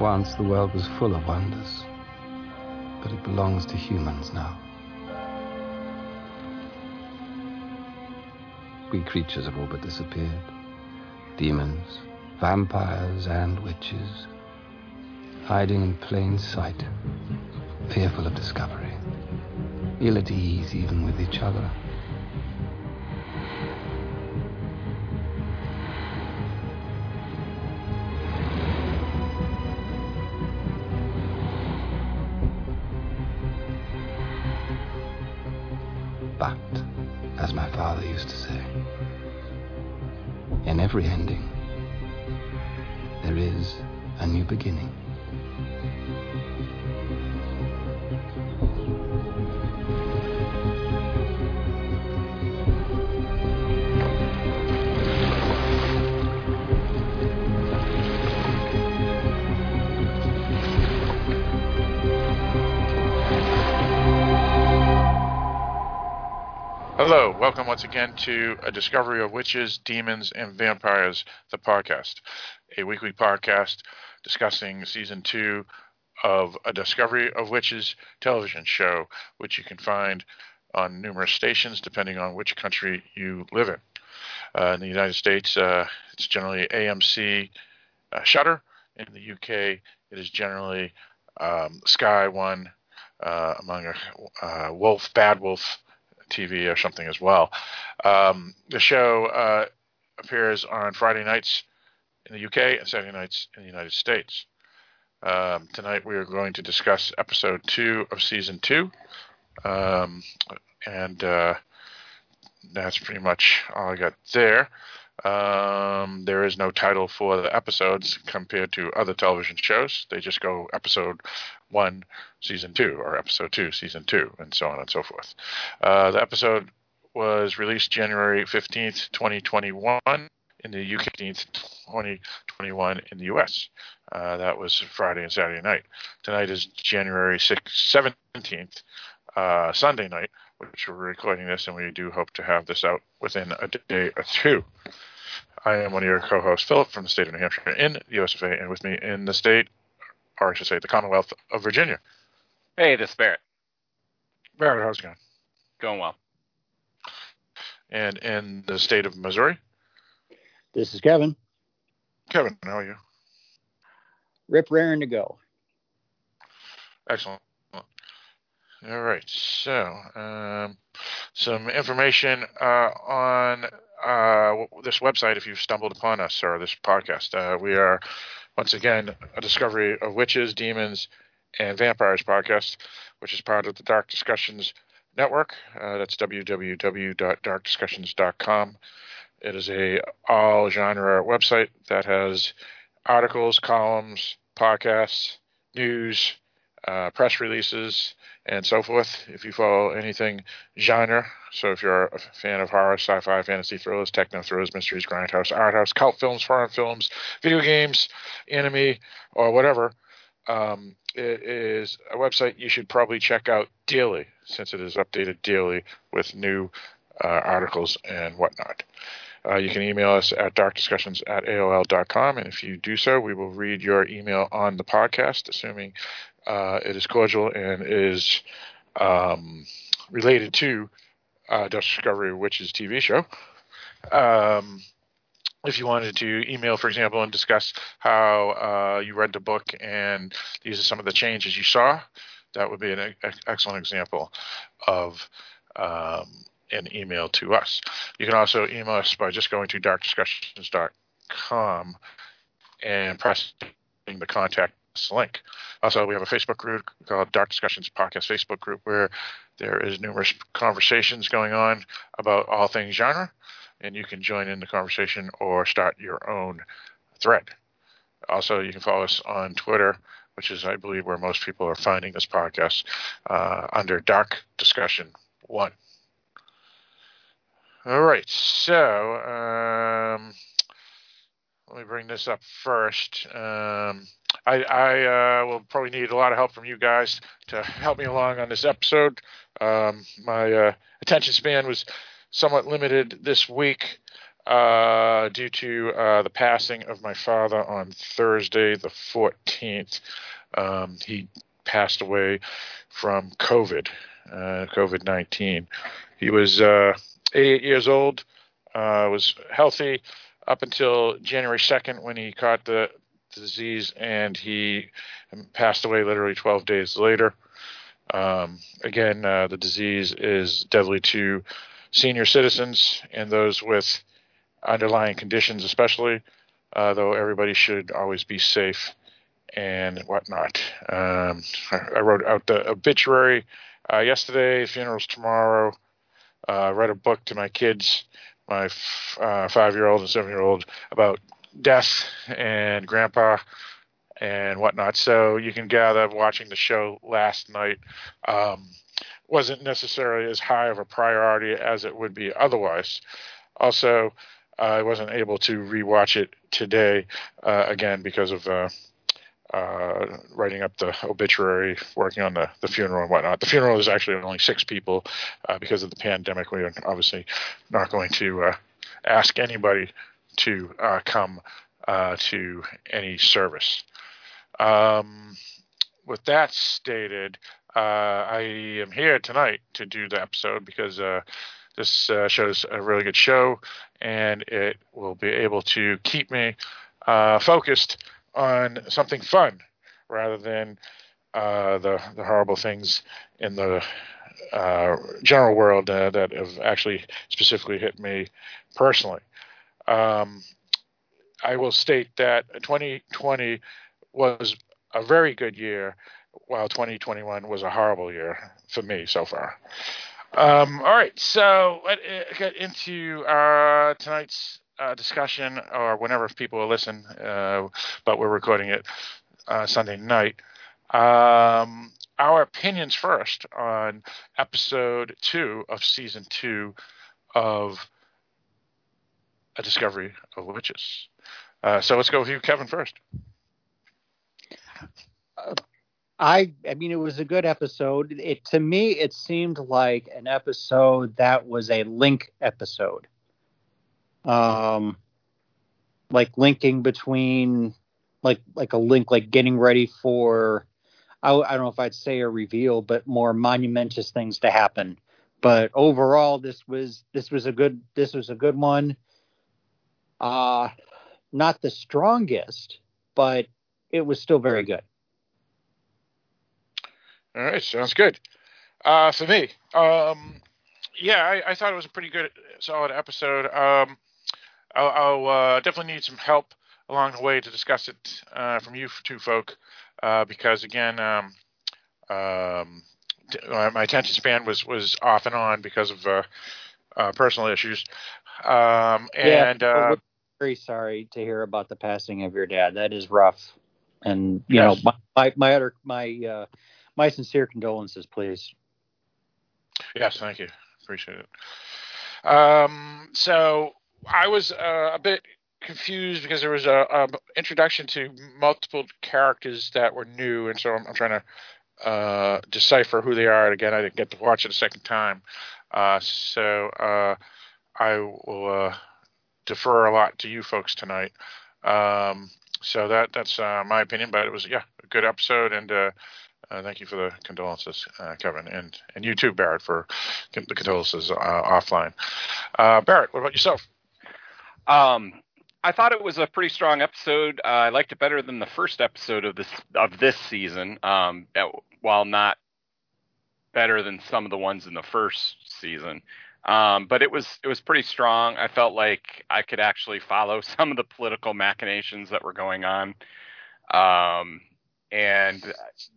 Once the world was full of wonders, but it belongs to humans now. We creatures have all but disappeared. Demons, vampires, and witches, hiding in plain sight, fearful of discovery, ill at ease even with each other. Again to A Discovery of Witches, Demons, and Vampires, the podcast, a weekly podcast discussing season two of A Discovery of Witches television show, which you can find on numerous stations depending on which country you live in. Uh, in the United States, uh, it's generally AMC uh, Shudder. In the UK, it is generally um, Sky One, uh, among a uh, Wolf, Bad Wolf TV or something as well. Um, the show uh, appears on Friday nights in the UK and Saturday nights in the United States. Um, tonight we are going to discuss episode two of season two, um, and uh, that's pretty much all I got there. Um, there is no title for the episodes compared to other television shows. They just go episode one, season two, or episode two, season two, and so on and so forth. Uh, the episode was released January 15th, 2021 in the UK, 15th, 2021 in the US. Uh, that was Friday and Saturday night. Tonight is January 6th, 17th, uh, Sunday night, which we're recording this, and we do hope to have this out within a day or two. I am one of your co-hosts, Philip, from the state of New Hampshire in the US of A, and with me in the state, or I should say, the Commonwealth of Virginia. Hey, this is Barrett. Barrett, how's it going? Going well. And in the state of Missouri, This is Kevin. Kevin, how are you? Rip raring to go. Excellent. All right. So, um, some information uh, on uh, this website if you've stumbled upon us or this podcast. Uh, we are, once again, a discovery of witches, demons, and vampires podcast, which is part of the Dark Discussions Network. Uh, that's www.darkdiscussions.com. It is a all genre website that has articles, columns, podcasts, news, uh, press releases, and so forth. If you follow anything genre, so if you're a fan of horror, sci-fi, fantasy thrillers, techno thrillers, mysteries, grindhouse, art house, cult films, foreign films, video games, anime, or whatever, um, it is a website you should probably check out daily, since it is updated daily with new uh, articles and whatnot. Uh, you can email us at darkdiscussions at AOL.com, and if you do so, we will read your email on the podcast, assuming uh, it is cordial and is um, related to uh, Discovery Witches TV show. Um, if you wanted to email, for example, and discuss how uh, you read the book and these are some of the changes you saw, that would be an e- excellent example of um, an email to us. You can also email us by just going to darkdiscussions.com and pressing the contact link. Also, we have a Facebook group called Dark Discussions Podcast Facebook group where there is numerous conversations going on about all things genre, and you can join in the conversation or start your own thread. Also, you can follow us on Twitter, which is, I believe, where most people are finding this podcast uh, under Dark Discussion One. All right, so um, let me bring this up first. Um, I, I uh, will probably need a lot of help from you guys to help me along on this episode. Um, my uh, attention span was somewhat limited this week. uh, due to uh, the passing of my father on Thursday, the 14th. Um, he passed away from COVID, uh, COVID 19. He was uh, 88 years old, was healthy up until January 2nd when he caught the disease, and he passed away literally 12 days later. Um, again, uh, the disease is deadly to senior citizens and those with underlying conditions, especially, uh, though everybody should always be safe and whatnot. Um, I wrote out the obituary uh, yesterday, funeral's tomorrow. Uh, read a book to my kids, my f- uh, five year old and seven year old, about death and grandpa and whatnot. So you can gather watching the show last night um, wasn't necessarily as high of a priority as it would be otherwise. Also, I wasn't able to rewatch it today uh, again because of uh, uh, writing up the obituary, working on the, the funeral and whatnot. The funeral is actually only six people uh, because of the pandemic. We are obviously not going to uh, ask anybody to uh, come uh, to any service. Um, with that stated, uh, I am here tonight to do the episode because this show is a really good show and it will be able to keep me focused on something fun rather than uh, the the horrible things in the uh, general world uh, that have actually specifically hit me personally. Um, I will state that 2020 was a very good year, while 2021 was a horrible year for me so far. Um, all right, so let's get into uh, tonight's uh, discussion or whenever people will listen, uh, but we're recording it uh, Sunday night. Um, our opinions first on episode two of season two of A Discovery of Witches. Uh, so let's go with you, Kevin, first. I I mean it was a good episode. It to me it seemed like an episode that was a link episode um, like linking between like like a link like getting ready for I, I don't know if I'd say a reveal, but more monumentous things to happen. But overall, this was this was a good this was a good one. Uh not the strongest, but it was still very good. All right, sounds good. Uh, for me, um, yeah, I, I, thought it was a pretty good, solid episode. Um, I'll, I'll uh, definitely need some help along the way to discuss it uh, from you two folk, uh, because again, um, um, my attention span was was off and on because of uh, uh, personal issues. Um, and yeah, very sorry to hear about the passing of your dad. That is rough, and you yes. know, my my my, my uh, my sincere condolences, please. Yes, thank you. Appreciate it. Um, so I was uh, a bit confused because there was a, a, introduction to multiple characters that were new, and so I'm, I'm trying to uh, decipher who they are. And again, I didn't get to watch it a second time, uh, so uh, I will uh, defer a lot to you folks tonight. Um, so that that's uh, my opinion, but it was yeah a good episode, and thank you for the condolences, Kevin, and and you too, Barrett, for the condolences offline. Barrett, what about yourself? Um, I thought it was a pretty strong episode. Uh, I liked it better than the first episode of this of this season. Um, while not better than some of the ones in the first season. Um, but it was it was pretty strong. I felt like I could actually follow some of the political machinations that were going on. Um, and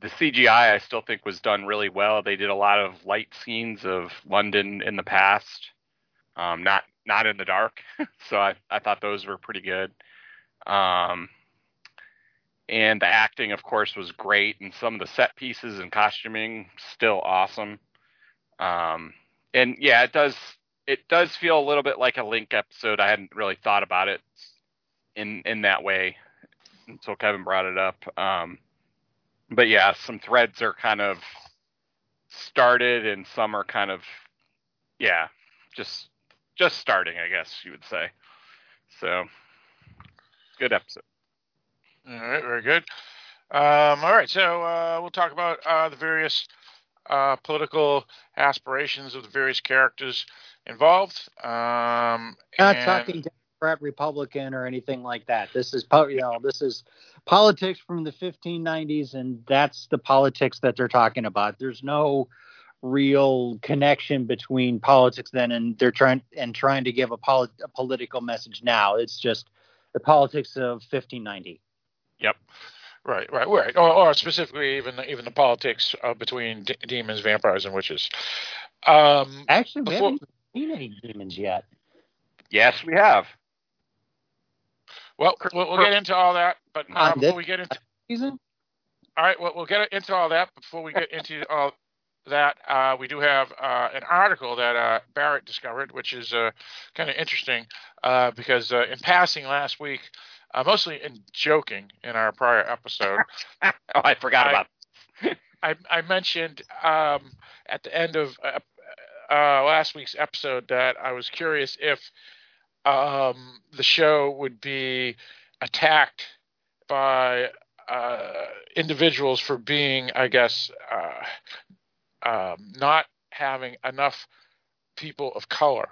the CGI I still think was done really well. They did a lot of light scenes of London in the past, um, not not in the dark. so I, I thought those were pretty good. Um, and the acting, of course, was great, and some of the set pieces and costuming still awesome. Um, and yeah, it does it does feel a little bit like a Link episode. I hadn't really thought about it in in that way until Kevin brought it up. Um, but yeah, some threads are kind of started, and some are kind of yeah, just just starting, I guess you would say. So, good episode. All right, very good. Um, all right, so uh, we'll talk about uh, the various uh, political aspirations of the various characters involved. Um, Not and- talking Democrat, Republican, or anything like that. This is po- you know this is politics from the 1590s, and that's the politics that they're talking about. There's no real connection between politics then and they're trying and trying to give a, a political message now. It's just the politics of 1590. Right, right, right. Or, or specifically, even even the politics uh, between d- demons, vampires, and witches. Um, Actually, we Before- haven't seen any demons yet. Yes, we have. well, we'll, we'll get into all that, but uh, before we get into Season? all right, well, we'll get into all that. Before we get into all that, uh, we do have uh, an article that uh, Barrett discovered, which is uh, kind of interesting uh, because uh, in passing last week, uh, mostly in joking in our prior episode, Oh, I forgot I- about. I, I mentioned um, at the end of uh, uh, last week's episode that I was curious if um, the show would be attacked by uh, individuals for being, I guess, uh, um, not having enough people of color.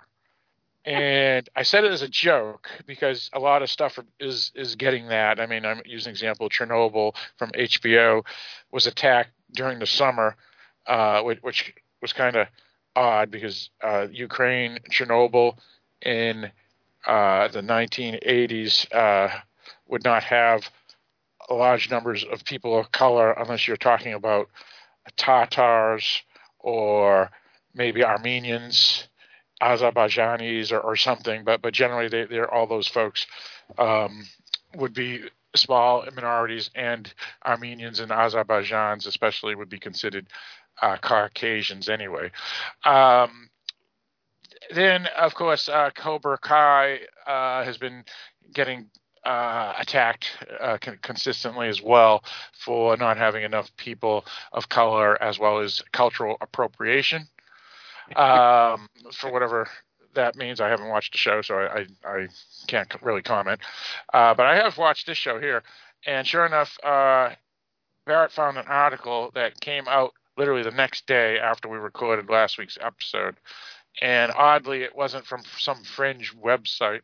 And I said it as a joke because a lot of stuff is is getting that. I mean, I'm using example Chernobyl from HBO was attacked during the summer, uh, which, which was kind of odd because uh, Ukraine, Chernobyl in uh, the 1980s uh, would not have large numbers of people of color unless you're talking about Tatars or maybe Armenians, Azerbaijanis, or, or something. But but generally, they, they're all those folks um, would be small minorities, and Armenians and Azerbaijans, especially, would be considered uh, Caucasians anyway. Um, then, of course, uh, Cobra Kai uh, has been getting uh, attacked uh, con- consistently as well for not having enough people of color as well as cultural appropriation. Um, for whatever that means, I haven't watched the show, so I, I, I can't really comment. Uh, but I have watched this show here, and sure enough, uh, Barrett found an article that came out literally the next day after we recorded last week's episode. And oddly, it wasn't from some fringe website.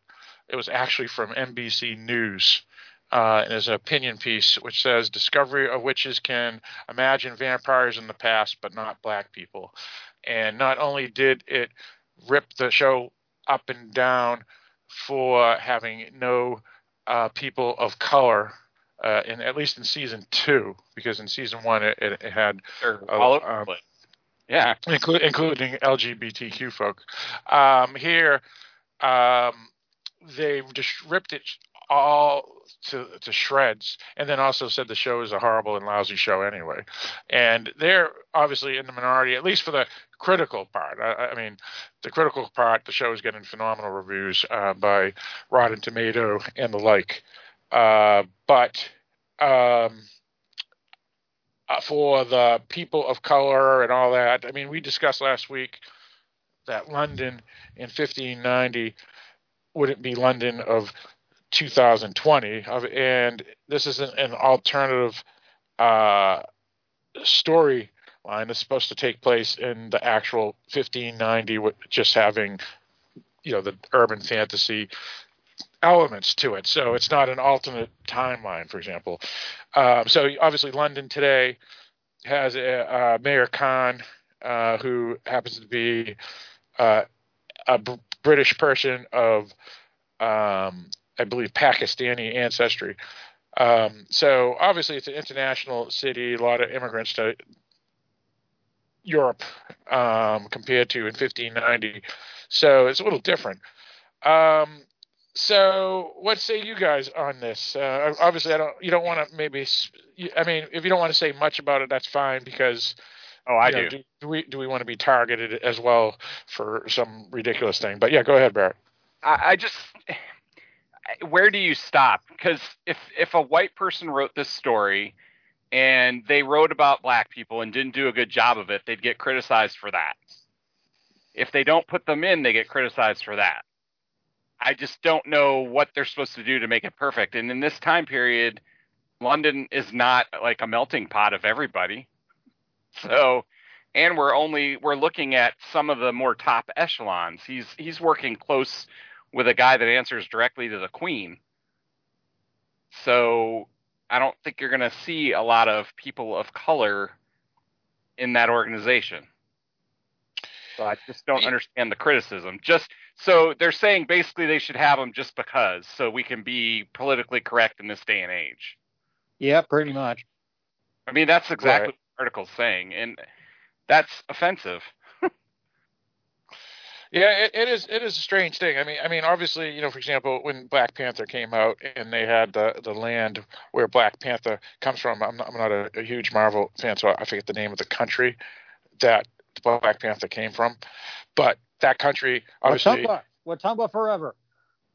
It was actually from NBC News. Uh, and there's an opinion piece which says discovery of witches can imagine vampires in the past, but not black people. And not only did it rip the show up and down for having no uh, people of color, uh, in at least in season two, because in season one it, it, it had They're all over um. Yeah. inclu- including LGBTQ folk. Um, here, um, they just ripped it all to to shreds, and then also said the show is a horrible and lousy show anyway. And they're obviously in the minority, at least for the critical part. I, I mean, the critical part, the show is getting phenomenal reviews uh, by Rotten Tomato and the like. Uh, but um, uh, for the people of color and all that. I mean, we discussed last week that London in 1590 wouldn't be London of 2020, and this is an, an alternative uh, story line that's supposed to take place in the actual 1590, with just having you know the urban fantasy elements to it. So it's not an alternate timeline, for example. Um, so obviously, London today has a, uh, Mayor Khan, uh, who happens to be uh, a B- British person of, um, I believe, Pakistani ancestry. Um, so obviously, it's an international city. A lot of immigrants to Europe um, compared to in 1590. So it's a little different. Um, so, what say you guys on this? Uh, obviously, I don't. You don't want to maybe. I mean, if you don't want to say much about it, that's fine because. Oh, I you know, do. do we do we want to be targeted as well for some ridiculous thing? But yeah, go ahead, Barrett. I, I just where do you stop? Because if if a white person wrote this story and they wrote about black people and didn't do a good job of it, they'd get criticized for that. If they don't put them in, they get criticized for that. I just don't know what they're supposed to do to make it perfect. And in this time period, London is not like a melting pot of everybody. So, and we're only we're looking at some of the more top echelons. He's he's working close with a guy that answers directly to the queen. So, I don't think you're going to see a lot of people of color in that organization. So I just don't understand the criticism. Just so they're saying basically they should have them just because, so we can be politically correct in this day and age. Yeah, pretty much. I mean, that's exactly Right. what the article's saying, and that's offensive. Yeah, it, it is. It is a strange thing. I mean, I mean, obviously, you know, for example, when Black Panther came out and they had the the land where Black Panther comes from. I'm not, I'm not a, a huge Marvel fan, so I forget the name of the country that Black Panther came from. But that country, obviously, Watumba. Watumba forever.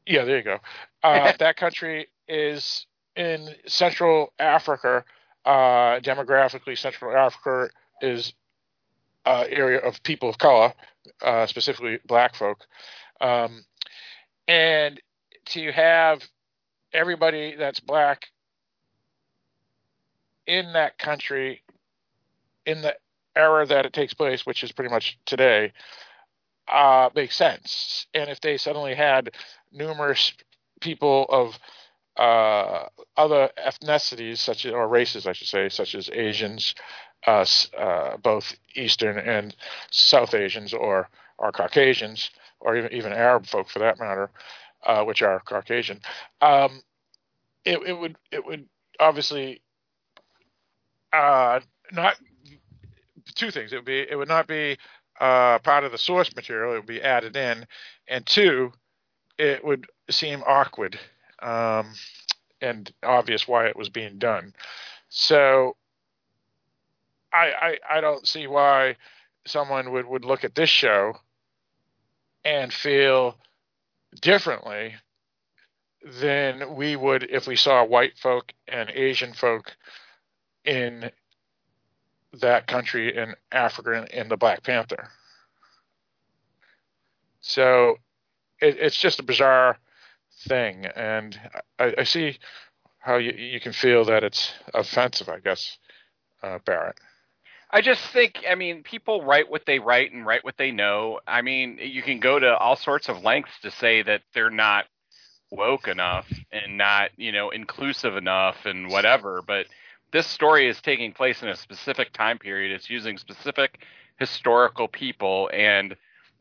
yeah, there you go. Uh, that country is in Central Africa. Uh, demographically, Central Africa is uh, area of people of color, uh, specifically black folk. Um, and to have everybody that's black in that country in the era that it takes place, which is pretty much today, uh, makes sense. And if they suddenly had numerous people of uh, other ethnicities, such as, or races, I should say, such as Asians, uh, s- uh, both Eastern and South Asians, or or Caucasians, or even even Arab folk for that matter, uh, which are Caucasian. Um, it, it would it would obviously uh, not two things. It would be it would not be uh, part of the source material. It would be added in, and two, it would seem awkward um, and obvious why it was being done. So I, I I don't see why someone would, would look at this show and feel differently than we would if we saw white folk and Asian folk in that country in Africa in the Black Panther. So it, it's just a bizarre thing, and I, I see how you, you can feel that it's offensive. I guess, uh, Barrett. I just think, I mean, people write what they write and write what they know. I mean, you can go to all sorts of lengths to say that they're not woke enough and not, you know, inclusive enough and whatever, but this story is taking place in a specific time period. It's using specific historical people and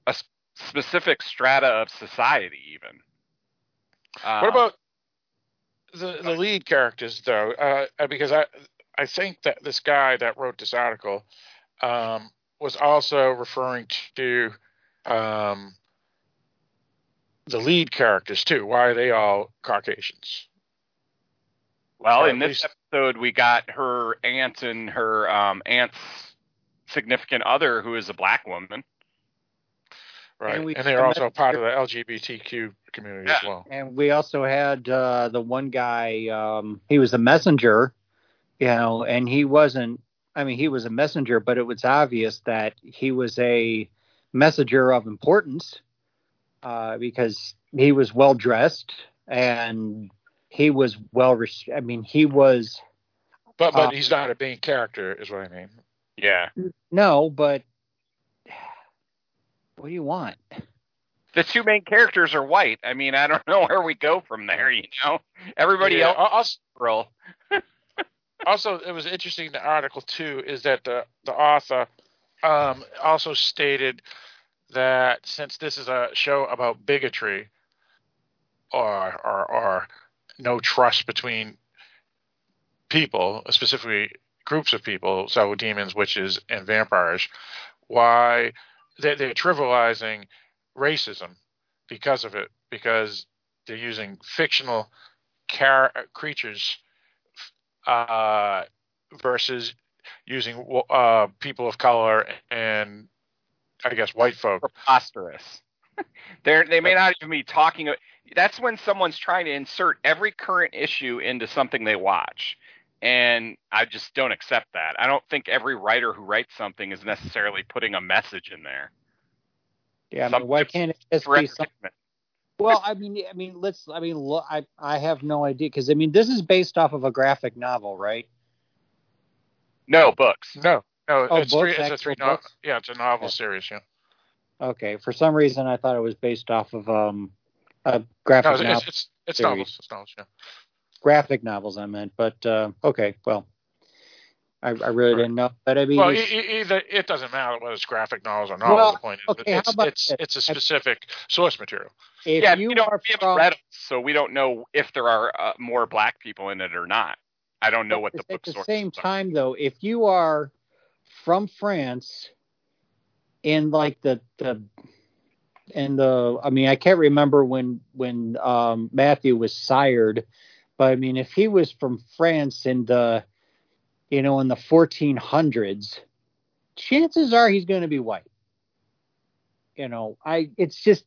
a specific strata of society, even. What Um, about the the lead characters though? Uh, uh, because I I think that this guy that wrote this article um, was also referring to um, the lead characters too. Why are they all Caucasians? Well, Or in this least- episode, we got her aunt and her um, aunt's significant other, who is a black woman. Right, And and, they're also that- part of the LGBTQ community as well. And we also had uh, the one guy. Um, he was a messenger, you know, and he wasn't. I mean, he was a messenger, but it was obvious that he was a messenger of importance uh, because he was well dressed and he was well. Res- I mean, he was But but Uh, he's not a main character, is what I mean. Yeah. no, but what do you want? The two main characters are white. I mean, I don't know where we go from there, you know? Everybody Yeah, else al- Also, it was interesting. The article too is that the the author um, also stated that since this is a show about bigotry or or, or no trust between people, specifically groups of people, so demons, witches, and vampires, why they, they're trivializing racism because of it, because they're using fictional char- creatures uh, versus using uh, people of color and I guess white folk. preposterous. They're, they may not even be talking. That's when someone's trying to insert every current issue into something they watch. And I just don't accept that. I don't think every writer who writes something is necessarily putting a message in there. Yeah, I Some- mean, why can't it just be some, entertainment. Well, I mean, I mean, let's. I mean, look, I I have no idea because I mean, this is based off of a graphic novel, right? No books. No, no, Oh, it's books, three. It's a three. No, yeah, it's a novel Yeah. series. Yeah, Okay, for some reason I thought it was based off of um a graphic no, it's novel. it's, it's, it's novels. It's novels. Yeah. graphic novels I meant, but uh, okay, well, I, I really Right. didn't know. But I mean, Well, it's- e- e- either it doesn't matter whether it's graphic novels or novels. Well, the point is, okay, it's it's it's a specific source material. if yeah, you we don't, are we haven't from, so we don't know if there are uh, more black people in it or not. I don't know what the book. at the sources same are. time though, if you are from France in like the the and the I mean I can't remember when when um, Matthew was sired, but I mean if he was from France in the you know in the 1400s, chances are he's going to be white. You know, I it's just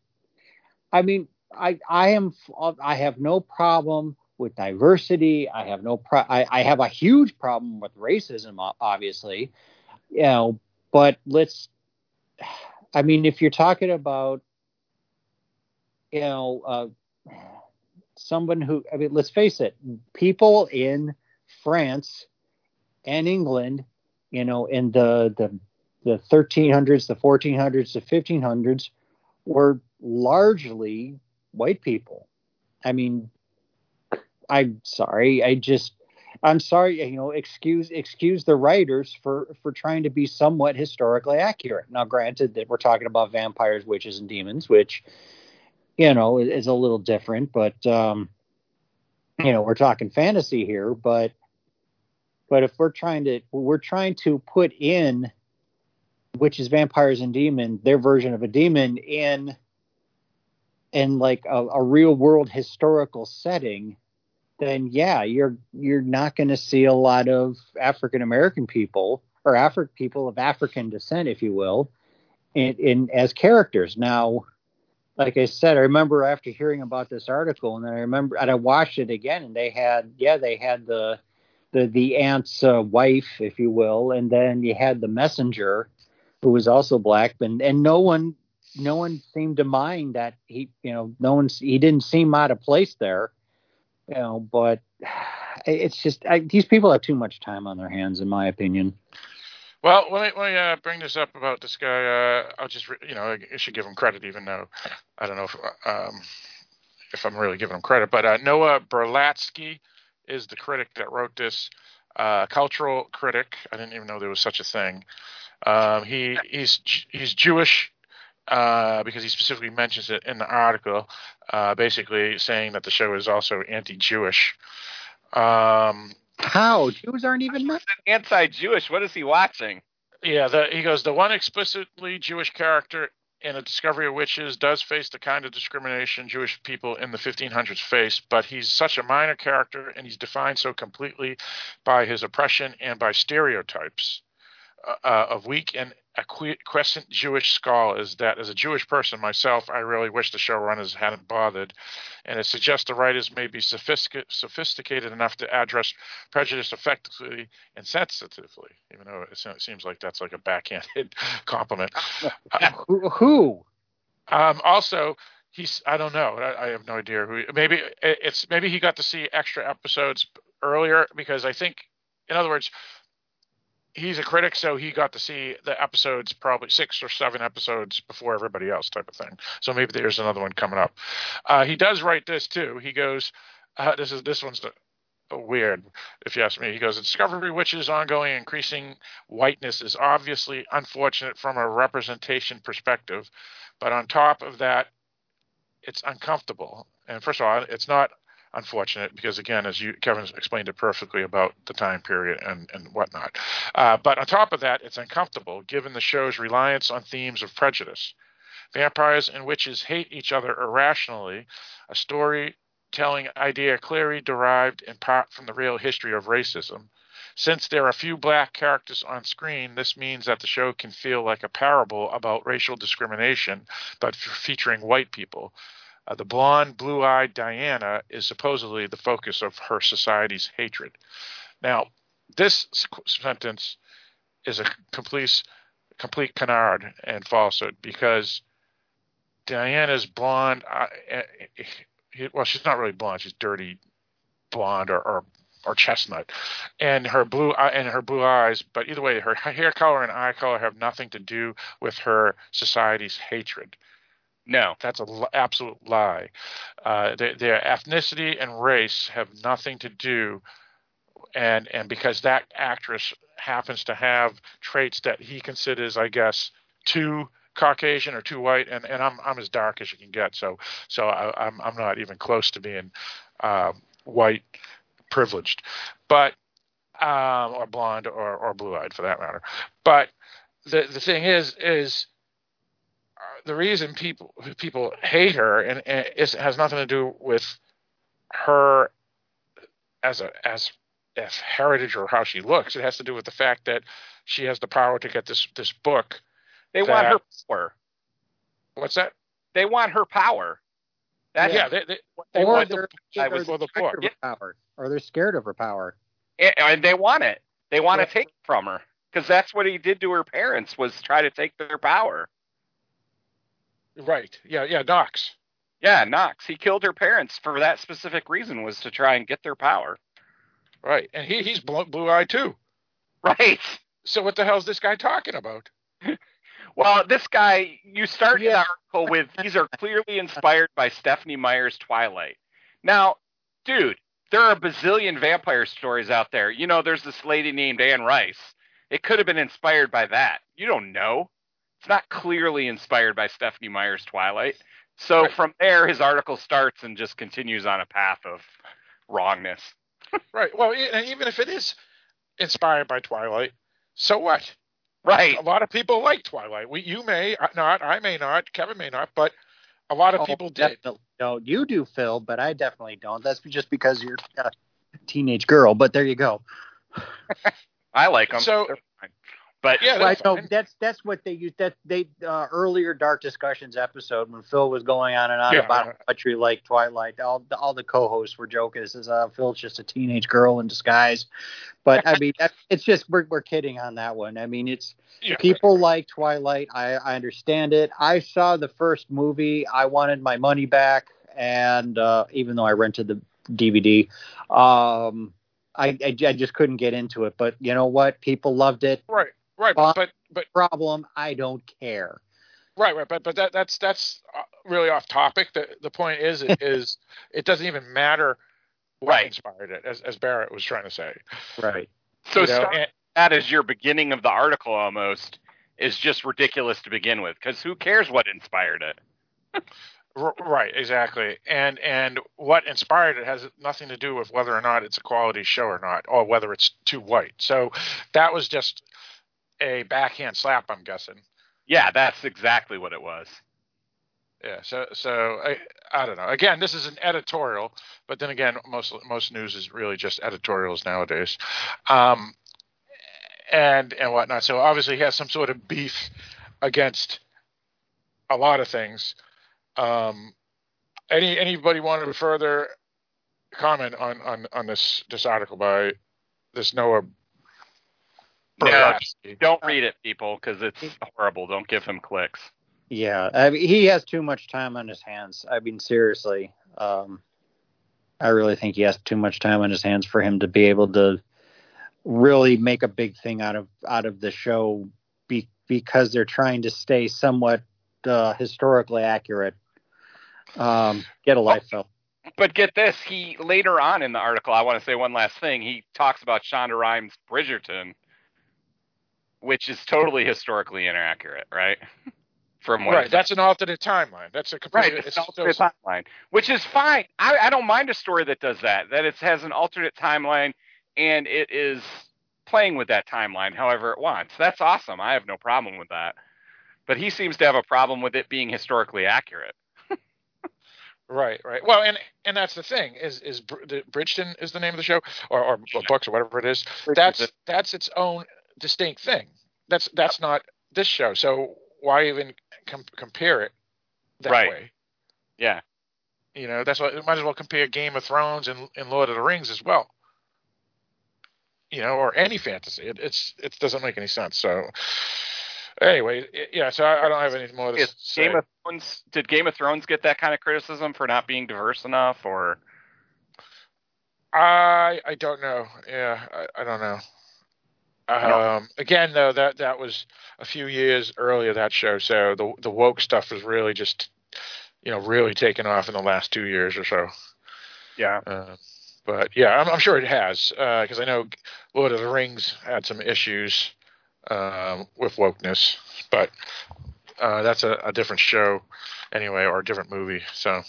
I mean I I am I have no problem with diversity. I have no pro- I, I have a huge problem with racism, obviously, you know. But let's, I mean, if you're talking about, you know, uh, someone who, I mean, let's face it, people in France and England, you know, in the the the 1300s, the 1400s, the 1500s, were largely white people. I mean, I'm sorry. I just I'm sorry, you know, excuse excuse the writers for for trying to be somewhat historically accurate. Now granted that we're talking about vampires, witches and demons, which you know is a little different, but um you know, we're talking fantasy here, but but if we're trying to we're trying to put in witches, vampires and demon, their version of a demon in in like a, a real world historical setting, then yeah, you're you're not going to see a lot of African American people or Afri- people of African descent, if you will, in, in as characters. Now, like I said, I remember after hearing about this article, and then I remember and I watched it again, and they had yeah, they had the the the aunt's uh, wife, if you will, and then you had the messenger, who was also black, and and no one no one seemed to mind that he you know no one he didn't seem out of place there you know but it's just I, these people have too much time on their hands in my opinion Well, let me, let me uh, bring this up about this guy. Uh, I'll just, you know, I should give him credit, even though I don't know if um, if I'm really giving him credit. But uh, Noah Berlatsky is the critic that wrote this. Uh, cultural critic. I didn't even know there was such a thing. Um, he he's he's Jewish uh, because he specifically mentions it in the article, uh, basically saying that the show is also anti-Jewish. Um, how jews aren't even Anti-Jewish. What is he watching? Yeah, the, he goes, the one explicitly Jewish character in A Discovery of Witches does face the kind of discrimination Jewish people in the 1500s face, but he's such a minor character and he's defined so completely by his oppression and by stereotypes uh, uh, of weak and a acquiescent Jewish scholars that, as a Jewish person myself, I really wish the showrunners hadn't bothered. And it suggests the writers may be sophistic- sophisticated enough to address prejudice effectively and sensitively, even though it seems like that's like a backhanded compliment. who, who Um, also, he's I don't know. I, I have no idea who. Maybe it's maybe he got to see extra episodes earlier because I think, in other words, he's a critic, so he got to see the episodes probably six or seven episodes before everybody else, type of thing. So maybe there's another one coming up. Uh, he does write this too. He goes, uh, "This is this one's the, weird, if you ask me." He goes, "The discovery witches' ongoing increasing whiteness is obviously unfortunate from a representation perspective, but on top of that, it's uncomfortable. And first of all, it's not." Unfortunate because again, as you Kevin explained it perfectly about the time period and and whatnot, uh, but on top of that, it's uncomfortable given the show's reliance on themes of prejudice. Vampires and witches hate each other irrationally, a storytelling idea clearly derived in part from the real history of racism. Since there are few black characters on screen, this means that the show can feel like a parable about racial discrimination, but featuring white people. Uh, the blonde, blue eyed Diana is supposedly the focus of her society's hatred. Now, this sentence is a complete, complete canard and falsehood because Diana's blonde. Uh, uh, well, she's not really blonde. She's dirty blonde or, or or chestnut, and her blue uh, and her blue eyes. But either way, her hair color and eye color have nothing to do with her society's hatred. No, that's an l- absolute lie. Uh, their, their ethnicity and race have nothing to do, and and because that actress happens to have traits that he considers, I guess, too Caucasian or too white, and, and I'm I'm as dark as you can get. So so I, am I'm, I'm not even close to being uh, white privileged, but um, or blonde or or blue eyed for that matter. But the the thing is is the reason people people hate her and, and it has nothing to do with her as a as as heritage or how she looks. It has to do with the fact that she has the power to get this this book. They that, want her power. What's that? They want her power. That's, yeah, they, they, they or want the, or they're the book. Power, or they're scared of her power. And they want it. They want to take it from her because that's what he did to her parents was try to take their power. Right. Yeah. Yeah. Knox. Yeah, Knox. He killed her parents for that specific reason was to try and get their power. Right, and he he's blue eyed too. Right. So what the hell is this guy talking about? well, this guy, you start yeah. the article with these are clearly inspired by Stephenie Meyer's Twilight. Now, dude, there are a bazillion vampire stories out there. You know, there's this lady named Anne Rice. It could have been inspired by that. You don't know. It's not clearly inspired by Stephenie Meyer's Twilight. So right. from there, his article starts and just continues on a path of wrongness right. Well, even if it is inspired by Twilight, so what? Right. A lot of people like Twilight. We, you may not, I may not, Kevin may not, but a lot of oh, people did. No, you do, Phil, but I definitely don't. That's just because you're a teenage girl. But there you go. I like them. So but yeah, that's, no, that's that's what they used. That they uh, earlier dark discussions episode when Phil was going on and on yeah. about country like Twilight. All the, all the co-hosts were joking. Says uh, Phil's just a teenage girl in disguise. But I mean, it's just we're we're kidding on that one. I mean, it's yeah. people like Twilight. I I understand it. I saw the first movie. I wanted my money back, and uh, even though I rented the DVD. Um, I, I, I, just couldn't get into it. But you know what? People loved it. Right. Right, but but, but problem, I don't care. Right, right, but but that that's that's uh, really off topic. The the point is it is it doesn't even matter what right. inspired it, as as Barrett was trying to say. Right. So you know, and, that is your beginning of the article almost is just ridiculous to begin with because who cares what inspired it? right, exactly. And and what inspired it has nothing to do with whether or not it's a quality show or not, or whether it's too white. So that was just a backhand slap. I'm guessing. Yeah, that's exactly what it was. Yeah, so so I I don't know. Again, this is an editorial, but then again, most most news is really just editorials nowadays, um, and and whatnot. So obviously, he has some sort of beef against a lot of things. Um, any anybody want to further comment on on on this this article by this Noah yeah, don't read it, people, because it's horrible. Don't give him clicks. Yeah, I mean, he has too much time on his hands. I mean, seriously, um, I really think he has too much time on his hands for him to be able to really make a big thing out of out of the show be, because they're trying to stay somewhat uh, historically accurate. Um, get a life, Phil. But get this, he later on in the article, I want to say one last thing. He talks about Shonda Rhimes Bridgerton which is totally historically inaccurate, right? From what right, that's an alternate timeline. That's a complete, right. It's, an alternate timeline, which is fine. I, I don't mind a story that does that. That it has an alternate timeline and it is playing with that timeline however it wants. That's awesome. I have no problem with that. But he seems to have a problem with it being historically accurate. Right, right. Well, and and that's the thing is is Bridgerton is the name of the show or, or books or whatever it is. That's that's its own distinct thing. That's that's not this show. So why even com- compare it that right. way? Yeah. You know, that's why what might as well compare Game of Thrones and, and Lord of the Rings as well. You know, or any fantasy. It, it's it doesn't make any sense. So Anyway, yeah. So I, I don't have anything more to Is say. Game of Thrones did Game of Thrones get that kind of criticism for not being diverse enough, or I I don't know. Yeah, I, I don't know. Um, Again, though, that that was a few years earlier that show, so the the woke stuff was really just, you know, really taken off in the last two years or so. yeah, Uh, but yeah, I'm, I'm sure it has because I know Lord of the Rings had some issues um, with wokeness, but uh, that's a, a different show anyway, or a different movie. So,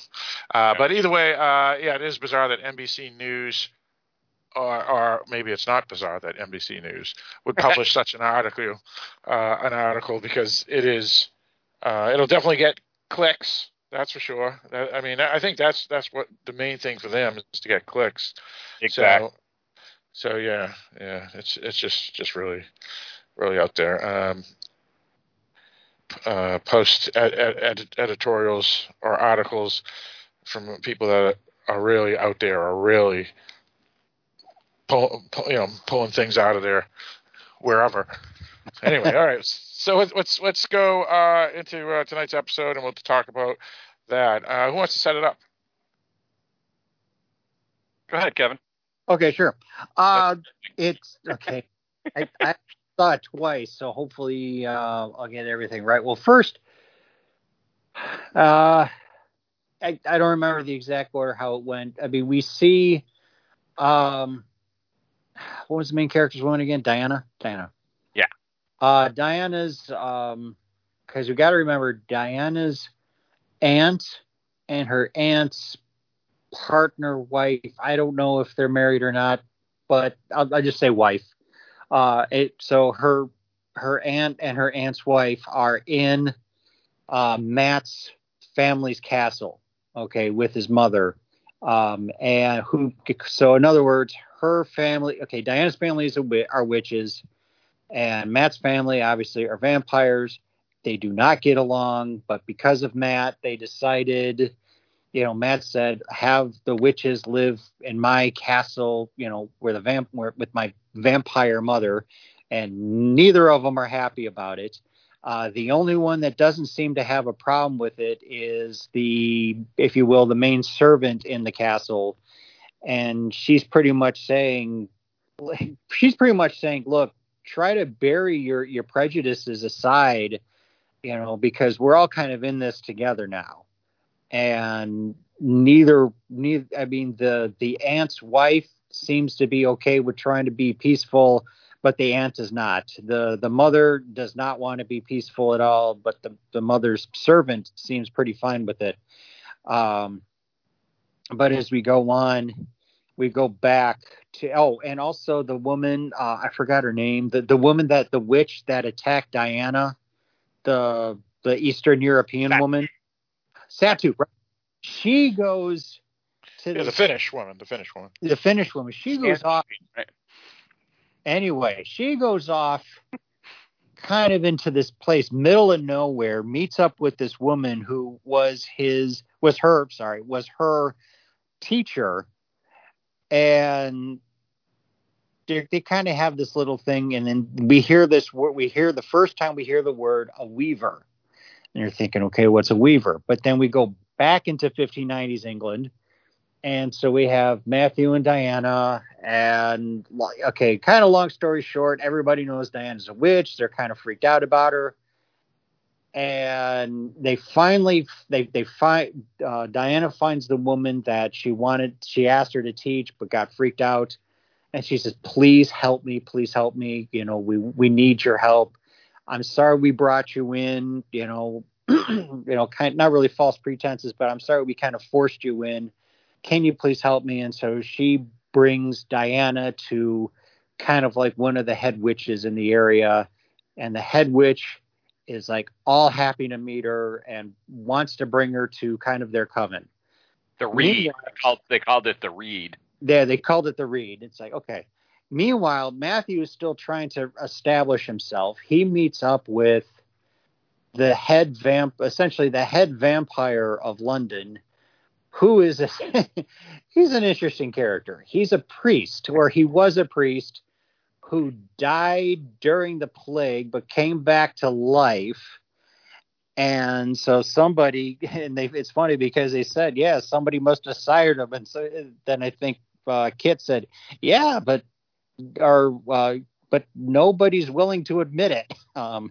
uh, but either way, uh, yeah, it is bizarre that NBC News, or, or maybe it's not bizarre that NBC News would publish such an article, uh, an article because it is, uh, it'll definitely get clicks. That's for sure. I mean, I think that's that's what the main thing for them is to get clicks. exactly. So, so yeah, yeah, it's it's just just really really out there. Um, uh, post ed- ed- ed- editorials or articles from people that are really out there are really pull, pull, you know pulling things out of there wherever. Anyway, all right. So let's- let's let's go uh, into uh, tonight's episode and we'll talk about that. Uh, who wants to set it up? Go ahead, Kevin. Okay, sure. Uh, it's okay. I, I saw it twice, so hopefully uh, I'll get everything right. Well, first, uh, I, I don't remember the exact order how it went. I mean, we see, um, what was the main character's woman again? Diana. Diana. Yeah. Uh, Diana's, um, because we got to remember Diana's aunt and her aunt's partner, wife. I don't know if they're married or not, but I'll, I'll just say wife. Uh, it, so her her aunt and her aunt's wife are in uh, Matt's family's castle, okay, with his mother. Um, and who? So in other words, her family. Okay, Diana's family is a, are witches, and Matt's family obviously are vampires. They do not get along, but because of Matt, they decided you know, Matt said, have the witches live in my castle, you know, where the vamp, where, with my vampire mother, and neither of them are happy about it. Uh, the only one that doesn't seem to have a problem with it is the, if you will, the main servant in the castle, and she's pretty much saying, she's pretty much saying, look, try to bury your your prejudices aside, you know, because we're all kind of in this together now. And neither neither i mean the the aunt's wife seems to be okay with trying to be peaceful but the aunt is not the the mother does not want to be peaceful at all but the the mother's servant seems pretty fine with it um but as we go on we go back to oh and also the woman uh, i forgot her name the the woman that the witch that attacked diana the the eastern european Satu. woman Satu, right? She goes to Yeah, the, the Finnish woman, the Finnish woman. the Finnish woman. She goes off Right. Anyway. She goes off kind of into this place, middle of nowhere, meets up with this woman who was his, was her, sorry, was her teacher. And they, they kind of have this little thing. And then we hear this we hear the first time we hear the word a weaver. And you're thinking, okay, what's a weaver? But then we go back into 1590s England. And so we have Matthew and Diana. And, okay, kind of long story short, everybody knows Diana's a witch. They're kind of freaked out about her. And they finally, they, they find, uh, Diana finds the woman that she wanted, she asked her to teach, but got freaked out. And she says, please help me, please help me. You know, we, we need your help. I'm sorry we brought you in, you know, you know, kind not really false pretenses, but I'm sorry we kind of forced you in. Can you please help me? And so she brings Diana to kind of like one of the head witches in the area, and the head witch is like all happy to meet her and wants to bring her to kind of their coven. The reed. They called, they called it the reed. there they called it the reed it's like okay meanwhile matthew is still trying to establish himself he meets up with the head vamp essentially the head vampire of london who is a, he's an interesting character he's a priest or he was a priest who died during the plague but came back to life. And so somebody, and they, it's funny because they said, yeah, somebody must have sired him. And so then I think uh, Kit said, yeah, but our, uh, but nobody's willing to admit it. Um,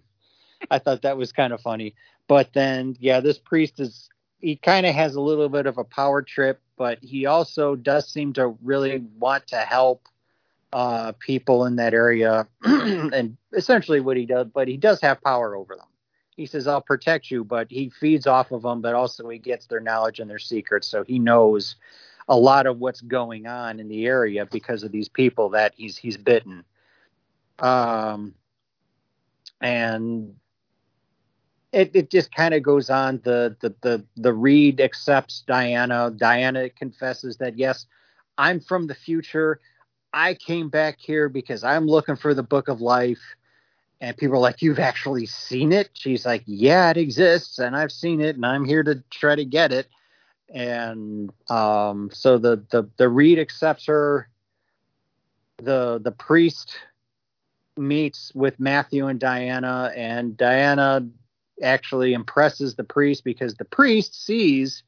I thought that was kind of funny. But then, yeah, this priest is, he kind of has a little bit of a power trip, but he also does seem to really want to help uh, people in that area, and essentially what he does. But he does have power over them. He says, "I'll protect you," but he feeds off of them. But also he gets their knowledge and their secrets, so he knows a lot of what's going on in the area because of these people that he's he's bitten. Um, and it, it just kind of goes on. The, the the the Reed accepts Diana. Diana confesses that yes, I'm from the future. I came back here because I'm looking for the book of life. And people are like, You've actually seen it? She's like, Yeah, it exists, and I've seen it, and I'm here to try to get it. And um, so the, the the Reed accepts her. The the priest meets with Matthew and Diana, and Diana actually impresses the priest because the priest sees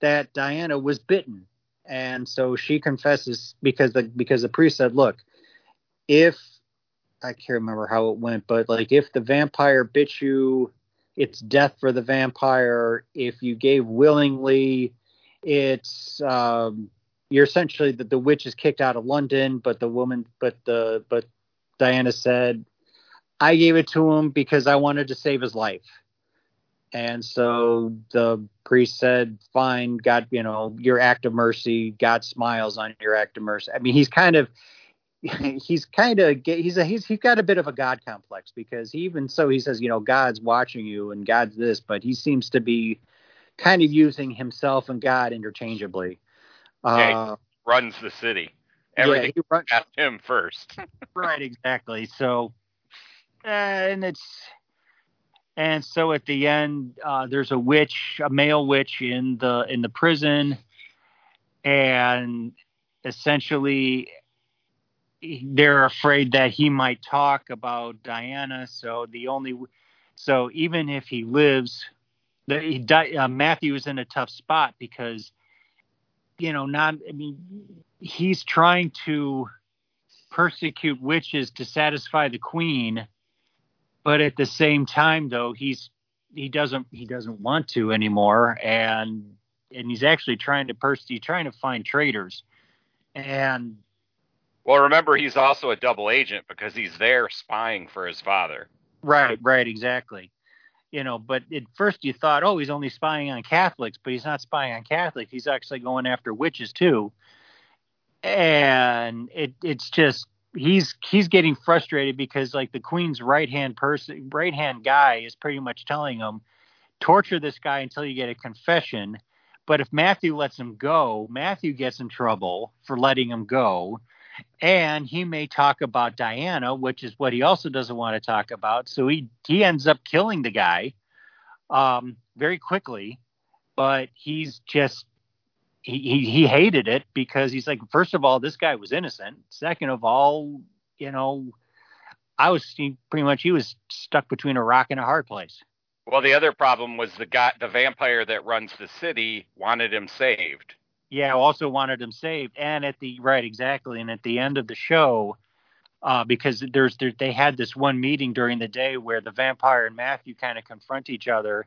that Diana was bitten and so she confesses because the because the priest said, "Look, if I can't remember how it went, but like if the vampire bit you, it's death for the vampire. If you gave willingly, it's um, you're essentially the, the witch is kicked out of London, but the woman, but the but Diana said, I gave it to him because I wanted to save his life. And so the priest said, "Fine, God, you know, your act of mercy. God smiles on your act of mercy." I mean, he's kind of, he's kind of, he's a, he's he's got a bit of a God complex because he even so he says, you know, God's watching you and God's this, but he seems to be kind of using himself and God interchangeably. Uh, runs the city. Everything yeah, runs him first. right, exactly. So, uh, and it's and so at the end, uh, there's a witch, a male witch in the in the prison, and essentially they're afraid that he might talk about Diana. So the only, so even if he lives, the, he uh, Matthew is in a tough spot because, you know, not. I mean, he's trying to persecute witches to satisfy the queen but at the same time though he's he doesn't he doesn't want to anymore. And and he's actually trying to pers- he's trying to find traitors and well remember he's also a double agent because he's there spying for his father. Right right exactly. You know but at first you thought oh he's only spying on catholics but he's not spying on catholics. He's actually going after witches too. And it it's just he's he's getting frustrated because like the queen's right hand person right hand guy is pretty much telling him torture this guy until you get a confession. But if matthew lets him go matthew gets in trouble for letting him go. And he may talk about diana which is what he also doesn't want to talk about. So he he ends up killing the guy um, very quickly. But he's just he, he, he hated it because he's like, first of all, this guy was innocent. Second of all, you know, I was he, pretty much he was stuck between a rock and a hard place. Well, the other problem was the guy, the vampire that runs the city, wanted him saved. Yeah, also wanted him saved, and at the right exactly, and at the end of the show, uh, because there's there, they had this one meeting during the day where the vampire and Matthew kind of confront each other,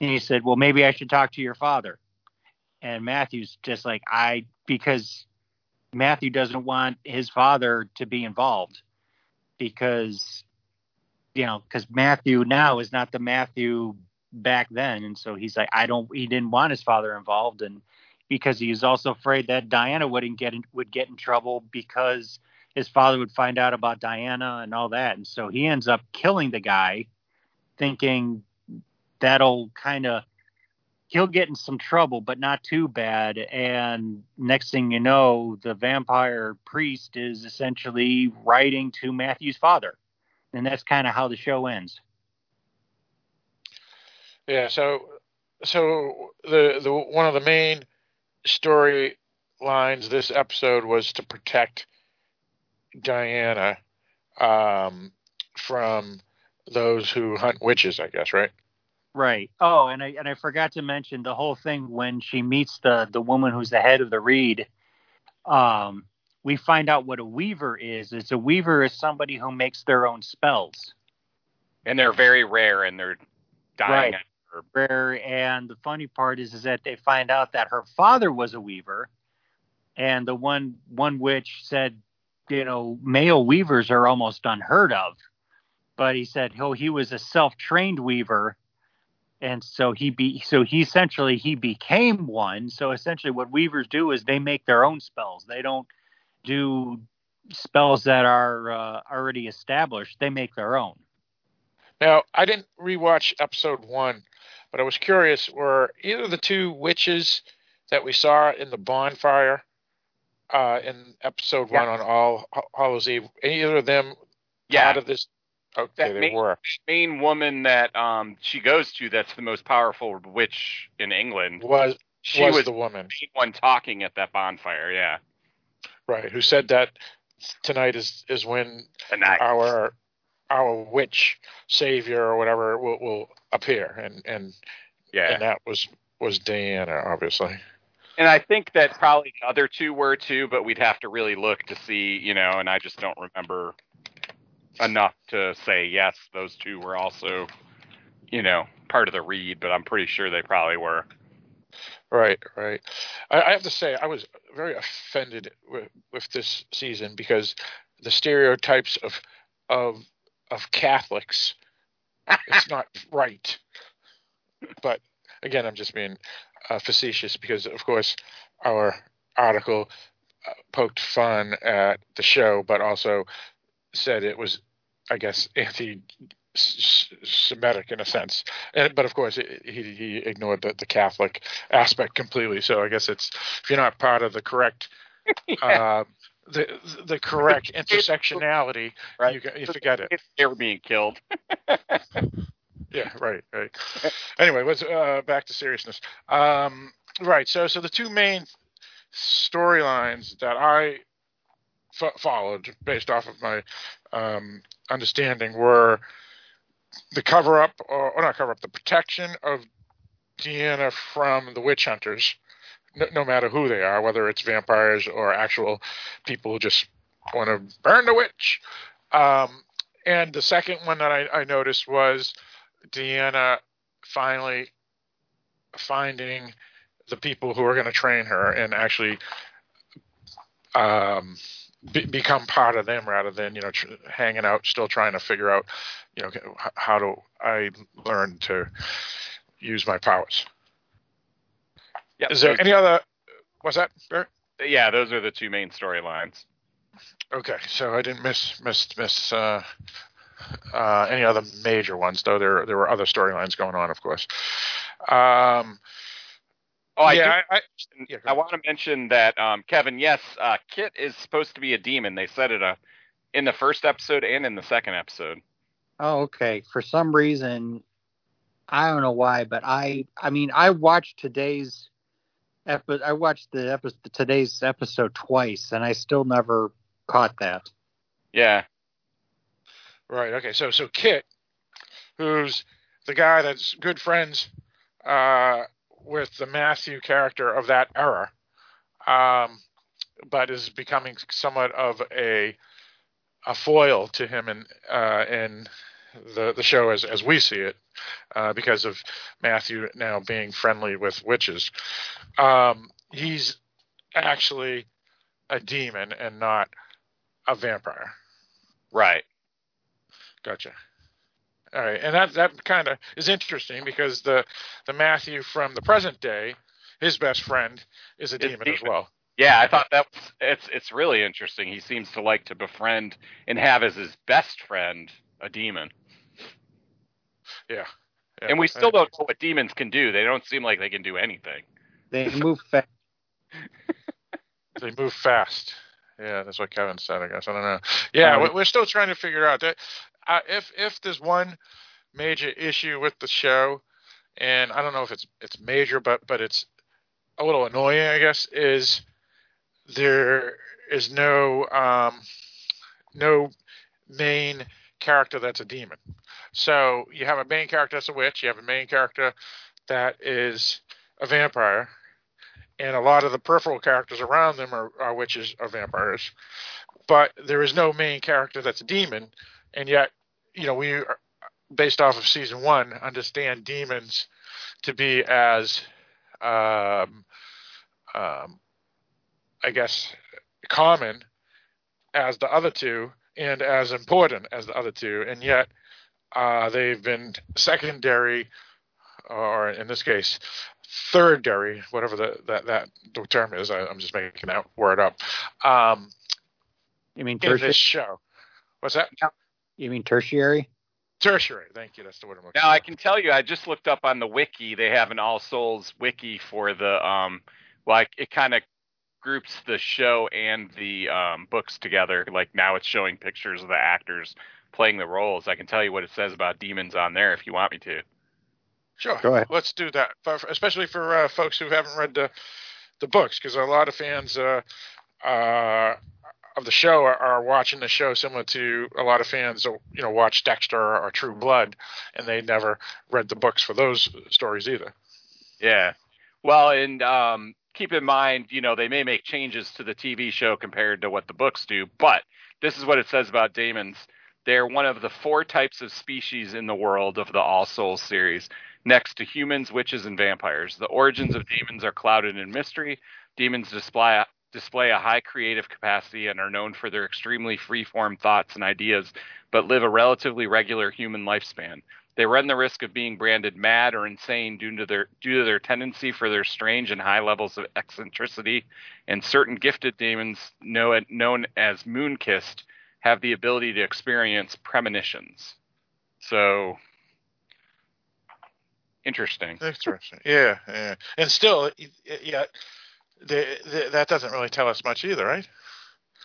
and he said, "Well, maybe I should talk to your father." And Matthew's just like I because Matthew doesn't want his father to be involved because you know because Matthew now is not the Matthew back then, and so he's like I don't he didn't want his father involved, and because he was also afraid that Diana wouldn't get in, would get in trouble because his father would find out about Diana and all that, and so he ends up killing the guy, thinking that'll kind of he'll get in some trouble, but not too bad. And next thing you know, the vampire priest is essentially writing to Matthew's father, and that's kind of how the show ends. Yeah. So, so the the one of the main story lines this episode was to protect Diana. um, from those who hunt witches, I guess, right? Right. Oh, and I and I forgot to mention the whole thing when she meets the the woman who's the head of the Reed. Um, we find out what a weaver is. It's a weaver is somebody who makes their own spells. And they're very rare, and they're dying. Right. Rare. And the funny part is, is that they find out that her father was a weaver, and the one one witch said, you know, male weavers are almost unheard of. But he said, oh, he was a self-trained weaver and so he be so he essentially he became one so essentially what weavers do is they make their own spells they don't do spells that are uh, already established they make their own now i didn't rewatch episode one but i was curious were either the two witches that we saw in the bonfire uh, in episode yeah. one on all hallows eve either of them yeah. out of this Okay, that they main, were. main woman that um she goes to that's the most powerful witch in England was she was, was the woman the one talking at that bonfire. Yeah, right. Who said that tonight is is when tonight. our our witch savior or whatever will, will appear and and yeah and that was was Diana obviously. And I think that probably the other two were too, but we'd have to really look to see, you know, and I just don't remember enough to say yes, those two were also, you know, part of the read, but I'm pretty sure they probably were. Right, right. I, I have to say, I was very offended with, with this season because the stereotypes of of of Catholics, it's not right. But again, I'm just being uh, facetious because, of course, our article uh, poked fun at the show, but also said it was, I guess, anti Semitic in a sense. And, but of course, he, he ignored the, the Catholic aspect completely. So I guess it's if you're not part of the correct. yeah. uh, the the correct intersectionality, right. you, you forget it. They were being killed. yeah, right, right. Anyway, let's uh, back to seriousness. Um, right, so so the two main storylines that I f- followed based off of my um, understanding were the cover up, or, or, not cover up, the protection of Diana from the witch hunters, no, no, matter who they are, whether it's vampires or actual people who just want to burn the witch. Um, and the second one that I, I noticed was Diana finally finding the people who are going to train her and actually um, be, become part of them rather than you know tr- hanging out still trying to figure out you know how do I learn to use my powers. Yeah. Is there any other? What's that? Yeah, those are the two main storylines. Okay, so I didn't miss miss miss uh, uh, any other major ones, though there there were other storylines going on, of course. Um, Oh, I yeah, I, I, yeah, I want to mention that um, Kevin. Yes, uh, Kit is supposed to be a demon. They said it uh, in the first episode and in the second episode. Oh, okay. For some reason, I don't know why, but I, I mean, I watched today's episode. I watched the episode, today's episode twice, and I still never caught that. Yeah. Right. Okay. So, so Kit, who's the guy that's good friends. Uh, with the Matthew character of that era, um, but is becoming somewhat of a a foil to him in uh, in the the show as as we see it, uh, because of Matthew now being friendly with witches. Um, he's actually a demon and not a vampire. Right. Gotcha. All right, and that that kind of is interesting because the the Matthew from the present day, his best friend is a demon, demon, as well. Yeah, I thought that was, it's it's really interesting. He seems to like to befriend and have as his best friend a demon. Yeah. yeah. And we still don't know what demons can do. They don't seem like they can do anything. They move fast. they move fast. Yeah, that's what Kevin said. I guess I don't know. Yeah, um, we're still trying to figure out that uh, if if there's one major issue with the show, and I don't know if it's it's major, but but it's a little annoying, I guess, is there is no um, no main character that's a demon. So you have a main character that's a witch, you have a main character that is a vampire, and a lot of the peripheral characters around them are, are witches or vampires. But there is no main character that's a demon, and yet, you know, we, are, based off of season one, understand demons to be as, um, um, I guess, common as the other two and as important as the other two, and yet uh, they've been secondary, or in this case, thirdary, whatever the, that that term is. I, am just making that word up. Um, you mean tertiary? in this show? What's that? You mean tertiary? Tertiary. Thank you. That's the word I'm looking. Now for. I can tell you, I just looked up on the wiki. They have an All Souls wiki for the um, like it kind of groups the show and the um, books together. Like now it's showing pictures of the actors playing the roles. I can tell you what it says about demons on there if you want me to. Sure. Go ahead. Let's do that, especially for uh, folks who haven't read the the books, because a lot of fans uh, uh, of the show are, are, watching the show, similar to a lot of fans, you know, watch Dexter or True Blood, and they never read the books for those stories either. Yeah. Well, and um, keep in mind, you know, they may make changes to the TV show compared to what the books do, but this is what it says about demons. They're one of the four types of species in the world of the All Souls series, next to humans, witches, and vampires. The origins of demons are clouded in mystery. Demons display display a high creative capacity and are known for their extremely free-form thoughts and ideas, but live a relatively regular human lifespan. They run the risk of being branded mad or insane due to their due to their tendency for their strange and high levels of eccentricity. And certain gifted demons, known as moon kissed, have the ability to experience premonitions. So interesting. Interesting. Yeah, yeah. And still, yeah, that doesn't really tell us much either, right?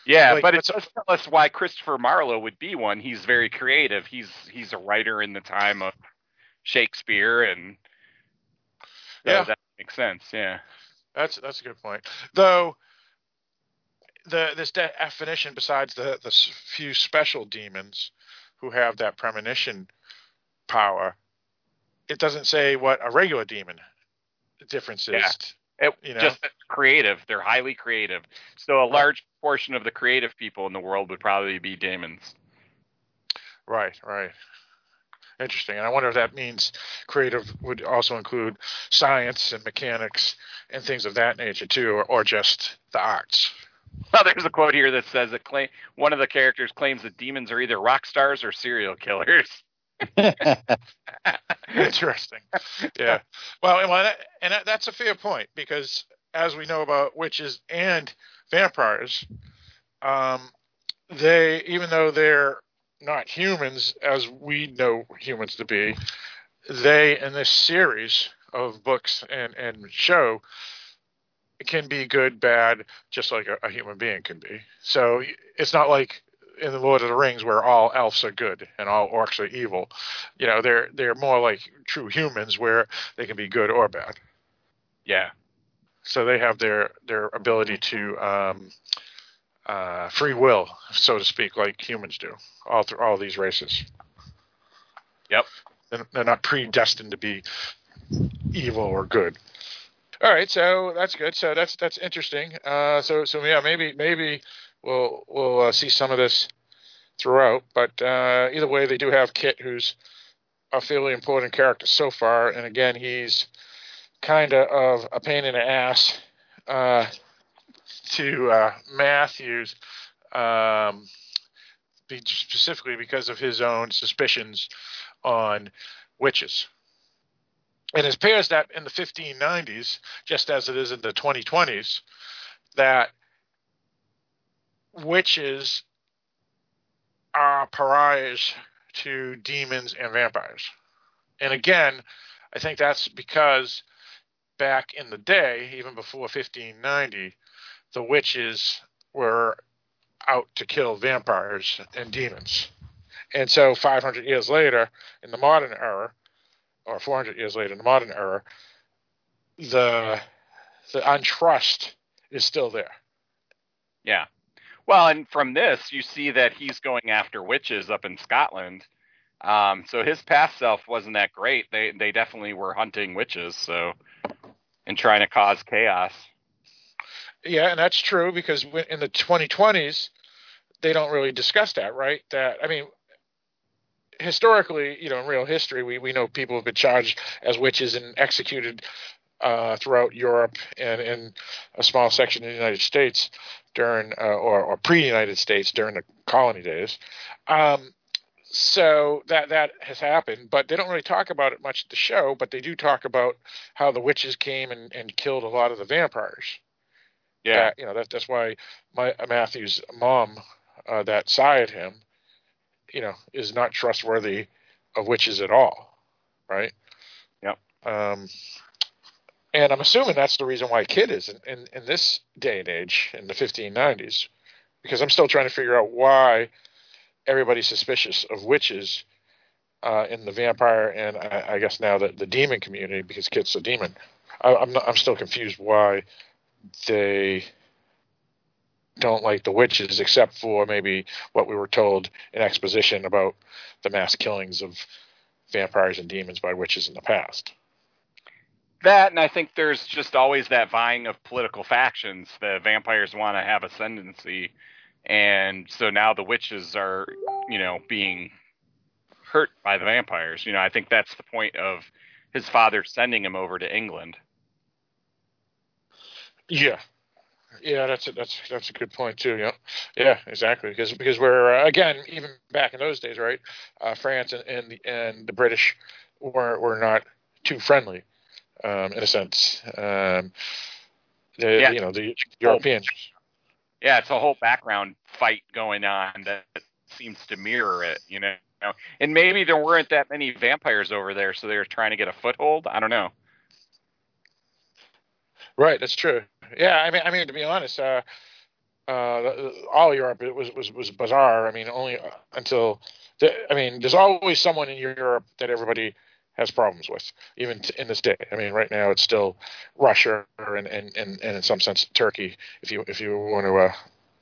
Yeah, but it does tell us why Christopher Marlowe would be one. He's very creative. He's he's a writer in the time of Shakespeare, and so yeah, that makes sense. Yeah, that's that's a good point. Though the this definition, besides the the few special demons who have that premonition power, it doesn't say what a regular demon difference is. Yeah. It, you know? Just creative. They're highly creative. So a large portion of the creative people in the world would probably be demons. Right, right. Interesting. And I wonder if that means creative would also include science and mechanics and things of that nature too, or, or just the arts. Well, there's a quote here that says that claim, one of the characters claims that demons are either rock stars or serial killers. Interesting. Yeah. Well, and that's a fair point because as we know about witches and vampires, um, they even though they're not humans as we know humans to be, they in this series of books and and show can be good, bad, just like a, a human being can be. So it's not like in the Lord of the Rings where all elves are good and all orcs are evil. You know, they're they're more like true humans where they can be good or bad. Yeah. So they have their their ability to um, uh, free will, so to speak, like humans do. All through all these races. Yep. They're not predestined to be evil or good. All right, so that's good. So that's that's interesting. Uh, so so yeah, maybe maybe we'll we'll uh, see some of this throughout. But uh, either way, they do have Kit, who's a fairly important character so far, and again, he's kind of a pain in the ass uh, to uh, Matthews, um, specifically because of his own suspicions on witches. And it appears that in the 1590s, just as it is in the 2020s, that witches are pariahs to demons and vampires. And again, I think that's because back in the day, even before 1590, the witches were out to kill vampires and demons. And so 500 years later, in the modern era, or 400 years later in the modern era, the the untrust is still there. Yeah. Well, and from this, you see that he's going after witches up in Scotland. Um, so his past self wasn't that great. They they definitely were hunting witches, so and trying to cause chaos. Yeah, and that's true because in the 2020s, they don't really discuss that, right? That I mean, historically, you know, in real history, we we know people have been charged as witches and executed uh, throughout Europe and in a small section of the United States during uh, or, or pre-United States during the colony days. Um, so that that has happened, but they don't really talk about it much at the show. But they do talk about how the witches came and, and killed a lot of the vampires. Yeah, that, you know that that's why my Matthew's mom uh, that sired him, you know, is not trustworthy of witches at all, right? Yep. Um, and I'm assuming that's the reason why Kit is in, in, in this day and age in the 1590s, because I'm still trying to figure out why everybody's suspicious of witches uh, in the vampire and I, I, guess now the, the demon community because Kit's a demon. I, I'm I'm still confused why they don't like the witches, except for maybe what we were told in exposition about the mass killings of vampires and demons by witches in the past. That, and I think there's just always that vying of political factions. The vampires want to have ascendancy, and so now the witches are, you know, being hurt by the vampires. You know, I think that's the point of his father sending him over to England. Yeah, yeah, that's a, that's that's a good point too. Yeah, yeah, exactly. Because because we're uh, again even back in those days, right? Uh, France and and the, and the British were were not too friendly, um, in a sense. Um, the, yeah. you know the Europeans. Yeah, it's a whole background fight going on that seems to mirror it. You know, and maybe there weren't that many vampires over there, so they were trying to get a foothold. I don't know. Right, that's true. Yeah, I mean, I mean to be honest, uh, uh, all Europe it was was was bizarre. I mean, only uh, until the, I mean, there's always someone in Europe that everybody has problems with, even in this day. I mean, right now it's still Russia and and, and, and in some sense Turkey, if you if you want to uh,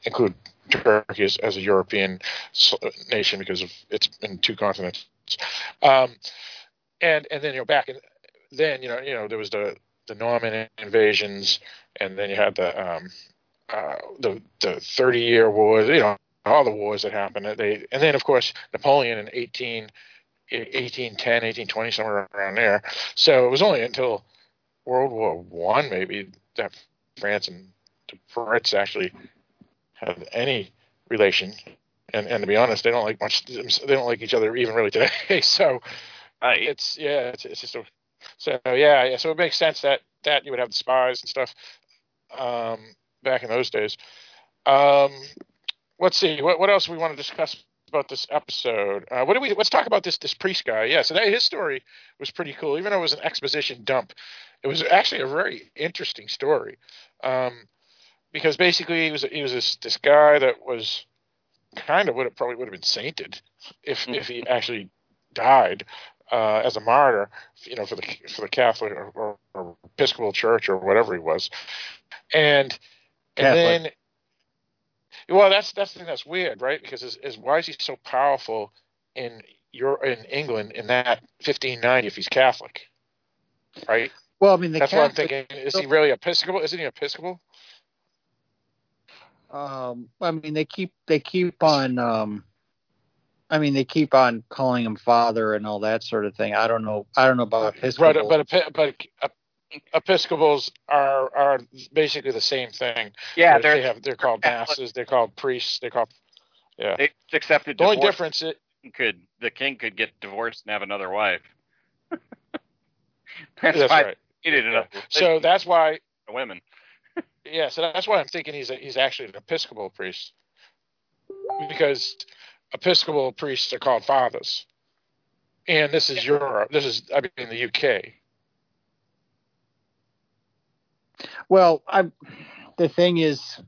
include Turkey as, as, a European nation because of it's in two continents. Um, and and then you know back in then you know you know there was the the Norman invasions, and then you had the um, uh, the the Thirty Year War. You know all the wars that happened. They and then of course Napoleon in 18, 1810, 1820, somewhere around there. So it was only until World War One maybe that France and the Brits actually have any relation. And and to be honest, they don't like much. They don't like each other even really today. so uh, it's yeah, it's, it's just a so yeah, yeah. So it makes sense that that you would have the spies and stuff um, back in those days. Um, let's see. What what else we want to discuss about this episode? Uh, what do we? Let's talk about this this priest guy. Yeah. So that, his story was pretty cool, even though it was an exposition dump. It was actually a very interesting story. Um, because basically he was he was this this guy that was kind of would have probably would have been sainted if mm-hmm. if he actually died uh, as a martyr, you know, for the for the Catholic or, or, or Episcopal Church or whatever he was, and and then, well, that's that's the thing that's weird, right? Because is, is why is he so powerful in your in England in that 1590 if he's Catholic, right? Well, I mean, that's Catholic, what I'm thinking. Is he really Episcopal? Isn't he Episcopal? Um, I mean, they keep they keep on um I mean, they keep on calling him father and all that sort of thing. I don't know. I don't know about Episcopal. Right, but but Episcopals are are basically the same thing. Yeah, they have they're called masses. They're called priests. They're called yeah. They accepted. The only difference it could the king could get divorced and have another wife. that's, that's right. Yeah. So that's why women. yeah, so that's why I'm thinking he's a, he's actually an Episcopal priest because Episcopal priests are called fathers, and this is Europe. This is I mean in the UK. Well, I the thing is.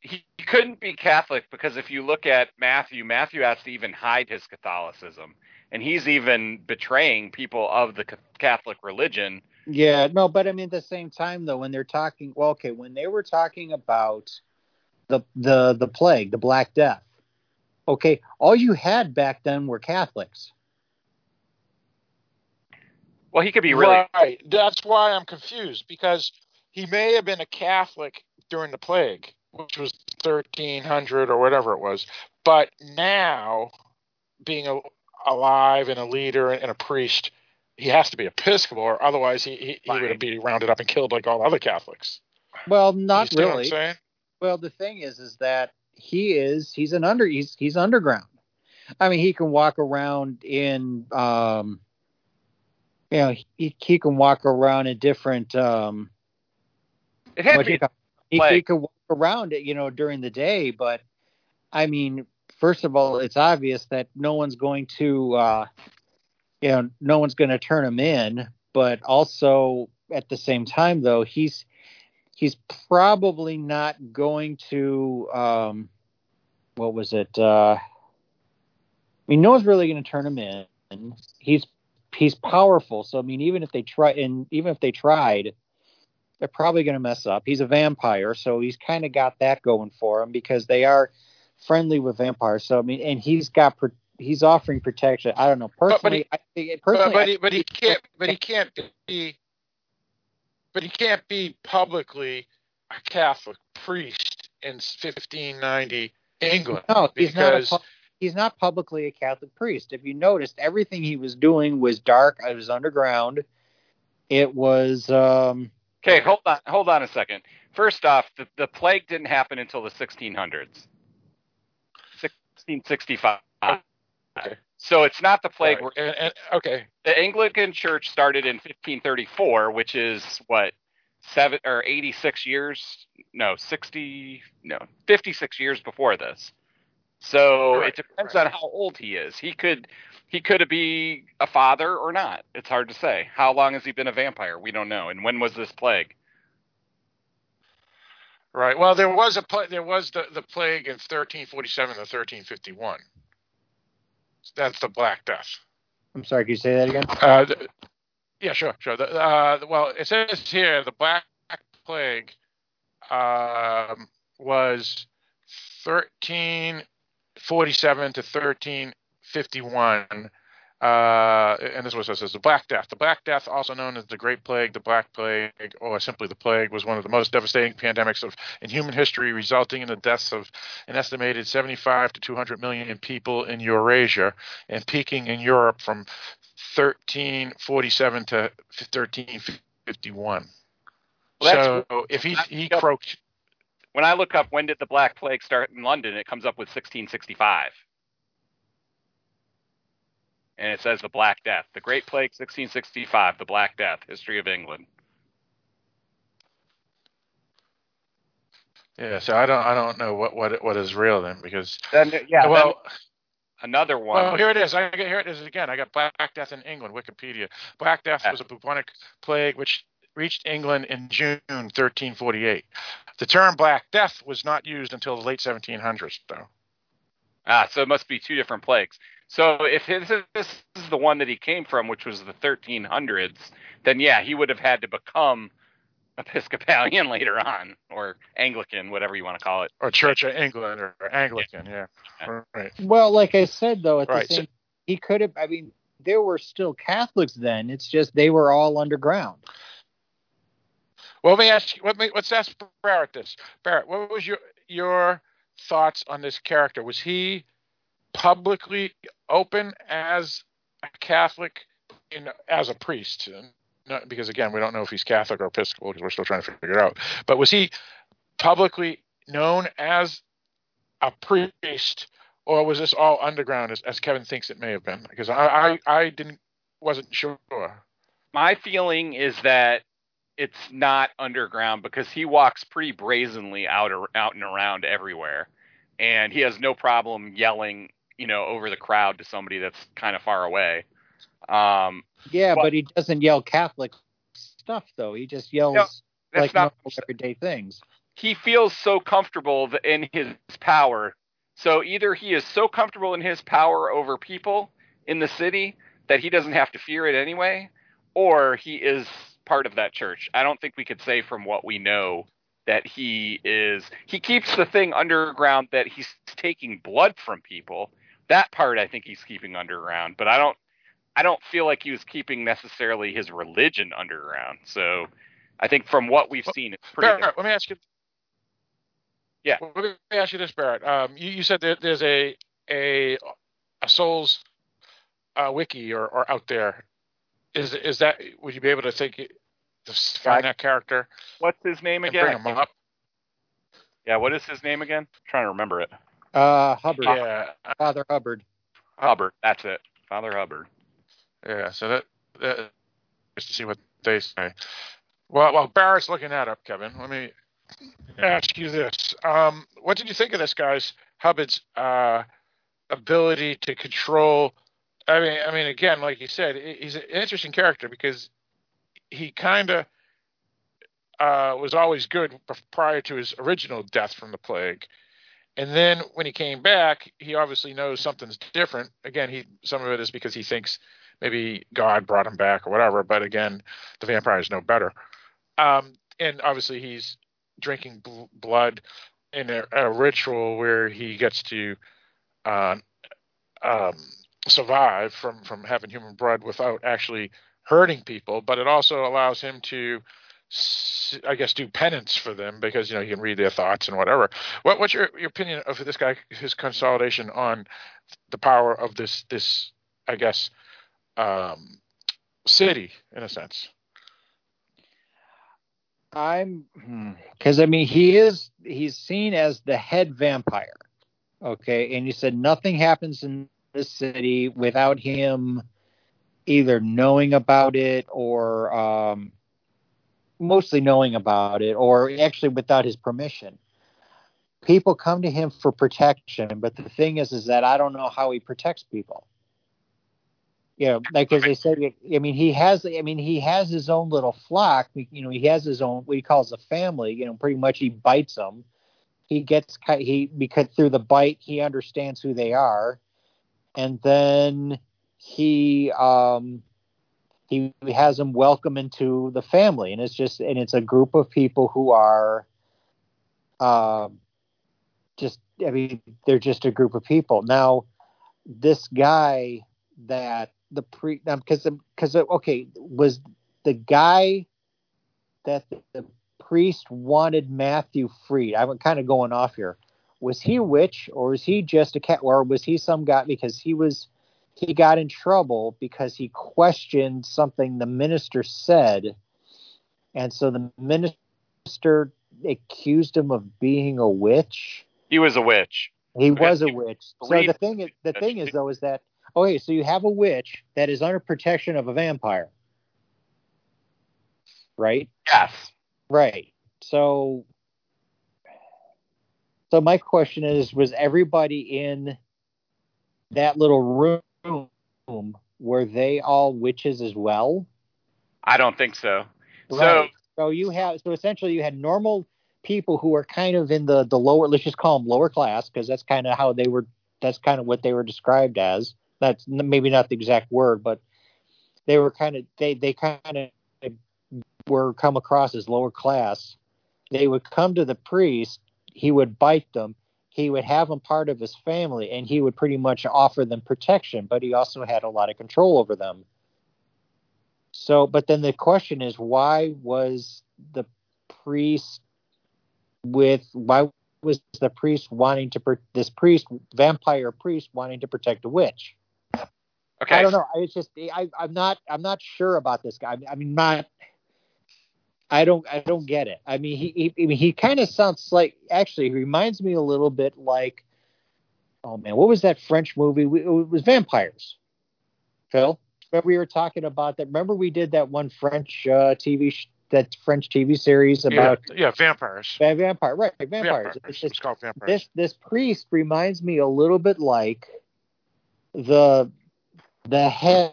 he couldn't be Catholic because if you look at Matthew, Matthew has to even hide his Catholicism, and he's even betraying people of the Catholic religion Yeah, no, but I mean at the same time though, when they're talking, well, okay, when they were talking about the the the plague, the Black Death, okay, all you had back then were Catholics. Well, he could be really right. That's why I'm confused because he may have been a Catholic during the plague, which was 1300 or whatever it was, but now being a, alive and a leader and a priest, he has to be Episcopal, or otherwise he he, he would be rounded up and killed like all other Catholics. Well, not You see what I'm really. saying? Well, the thing is, is that he is he's an under he's he's underground. I mean, he can walk around in um, you know, he he can walk around in different um, it had to be you call- he, he could walk around it, you know, during the day. But I mean, first of all, it's obvious that no one's going to, uh, you know, no one's going to turn him in. But also at the same time, though, he's he's probably not going to. Um, what was it? Uh, I mean, no one's really going to turn him in. He's he's powerful, so I mean, even if they try, and even if they tried, they're probably going to mess up. He's a vampire, so he's kind of got that going for him because they are friendly with vampires. So I mean, and he's got pro- he's offering protection. I don't know but personally. I think But, personally, but, I he, but he can't. But he can't be. But he can't be publicly a Catholic priest in 1590 England. No, he's not. A, because he's not publicly a Catholic priest. If you noticed, everything he was doing was dark. It was underground. It was. um Okay, hold on, hold on a second. First off, the, the plague didn't happen until the 1600s, 1665. Okay. So it's not the plague. Right. And, and, okay, The Anglican Church started in 1534, which is what seven or 86 years? No, 60. No, 56 years before this. So Right, it depends right. on how old he is. He could he could be a father or not. It's hard to say. How long has he been a vampire? We don't know. And when was this plague? right. Well, there was a pla- there was the, the plague in 1347 to 1351. That's the Black Death. I'm sorry. Can you say that again? Uh, the, yeah, sure, sure. The, uh, well, it says here the Black Plague um, was 1347 to 1351. Uh, and this was it says the Black Death. The Black Death, also known as the Great Plague, the Black Plague, or simply the Plague, was one of the most devastating pandemics of in human history, resulting in the deaths of an estimated 75 to 200 million people in Eurasia and peaking in Europe from 1347 to 1351. Well, so if he he croaked, When I look up when did the Black Plague start in London, it comes up with 1665. And it says the Black Death. The Great Plague 1665, the Black Death, history of England. yeah. So I don't I don't know what what what is real then because Then yeah, well. another one. Well, here it is. I get here it is again. I got Black Death in England, Wikipedia. Black Death was a bubonic plague which reached England in June 1348. The term Black Death was not used until the late 1700s, though. Ah, so it must be two different plagues. So if his, this is the one that he came from, which was the 1300s, then yeah, he would have had to become Episcopalian later on, or Anglican, whatever you want to call it. Or Church of England or, or Anglican, yeah. Right. Well, like I said, though, at Right, the so- he could have. I mean, there were still Catholics then. It's just they were all underground. Well, let me ask you. Let me, let's ask Barrett this. Barrett, what was your your thoughts on this character? Was he publicly open as a Catholic, in, as a priest? Not, because again, we don't know if he's Catholic or Episcopal because we're still trying to figure it out. But was he publicly known as a priest, or was this all underground, as, as Kevin thinks it may have been? Because I, I, I didn't wasn't sure. My feeling is that it's not underground because he walks pretty brazenly out ar- out and around everywhere, and he has no problem yelling, you know, over the crowd to somebody that's kind of far away. Um, Yeah, Well- but he doesn't yell Catholic stuff though. He just yells No, that's like not. everyday things. he feels so comfortable in his power. So either he is so comfortable in his power over people in the city that he doesn't have to fear it anyway, or he is part of that church. I don't think we could say from what we know that he is he keeps the thing underground that he's taking blood from people. That part I think he's keeping underground, but I don't I don't feel like he was keeping necessarily his religion underground. So I think from what we've seen, it's pretty. Barrett, let me ask you. Yeah. Let me ask you this, Barrett. Um, you, you said that there's a a a Souls uh, wiki or, or out there. Is is that? Would you be able to take it, to find that character? What's his name again? Bring him up. Yeah. What is his name again? I'm trying to remember it. Uh, Hubbard, Yeah. Father Hubbard. Hubbard. That's it. Father Hubbard. Yeah. So that, that just to see what they say. Well, while Barrett's looking that up, Kevin, let me ask you this: um, What did you think of this guy's Hubbard's uh, ability to control? I mean, I mean, again, like you said, he's an interesting character because he kind of uh, was always good prior to his original death from the plague, and then when he came back, he obviously knows something's different. Again, he some of it is because he thinks maybe God brought him back or whatever. But again, the vampires know better. Um, and obviously, he's drinking bl- blood in a, a ritual where he gets to uh, um, survive from from having human blood without actually hurting people. But it also allows him to, I guess, do penance for them because you know he can read their thoughts and whatever. What, what's your, your opinion of this guy, his consolidation on the power of this this I guess um, city in a sense? I'm because I mean he is he's seen as the head vampire. Okay, and you said nothing happens in this city without him either knowing about it or um, mostly knowing about it, or actually without his permission. People come to him for protection, but the thing is, is that I don't know how he protects people. You know, like as they said I mean, he has, I mean, he has his own little flock. You know, he has his own what he calls a family. You know, pretty much he bites them. He gets he because through the bite he understands who they are, and then he um he has him welcome into the family, and it's just and it's a group of people who are um just I mean they're just a group of people. Now this guy that the pre because because okay was the guy that the, the priest wanted Matthew freed. I'm kind of going off here. Was he a witch or was he just a cat or was he some guy because he was he got in trouble because he questioned something the minister said and so the minister accused him of being a witch. He was a witch. He was a witch. So the thing is, the thing is though, is that okay? So you have a witch that is under protection of a vampire, right? Yes. Right. So, so my question is: Was everybody in that little room? Were they all witches as well? I don't think so. Right. So you have so essentially you had normal people who were kind of in the the lower let's just call them lower class because that's kind of how they were that's kind of what they were described as that's maybe not the exact word but they were kind of they they kind of were come across as lower class they would come to the priest he would bite them he would have them part of his family and he would pretty much offer them protection but he also had a lot of control over them so, but then the question is, why was the priest with why was the priest wanting to this priest vampire priest wanting to protect a witch? Okay. I don't know. I- It's just I, I'm not I'm not sure about this guy. I mean, not. I don't I don't get it. I mean, he he he kind of sounds like actually he reminds me a little bit like, oh man, what was that French movie? We- It was vampires. Phil, remember we were talking about that? Remember we did that one French uh, TV sh- that French TV series about yeah, yeah, vampires. va- vampire, right? Vampires. Vampires. It's- It's called vampires. this this priest reminds me a little bit like the the head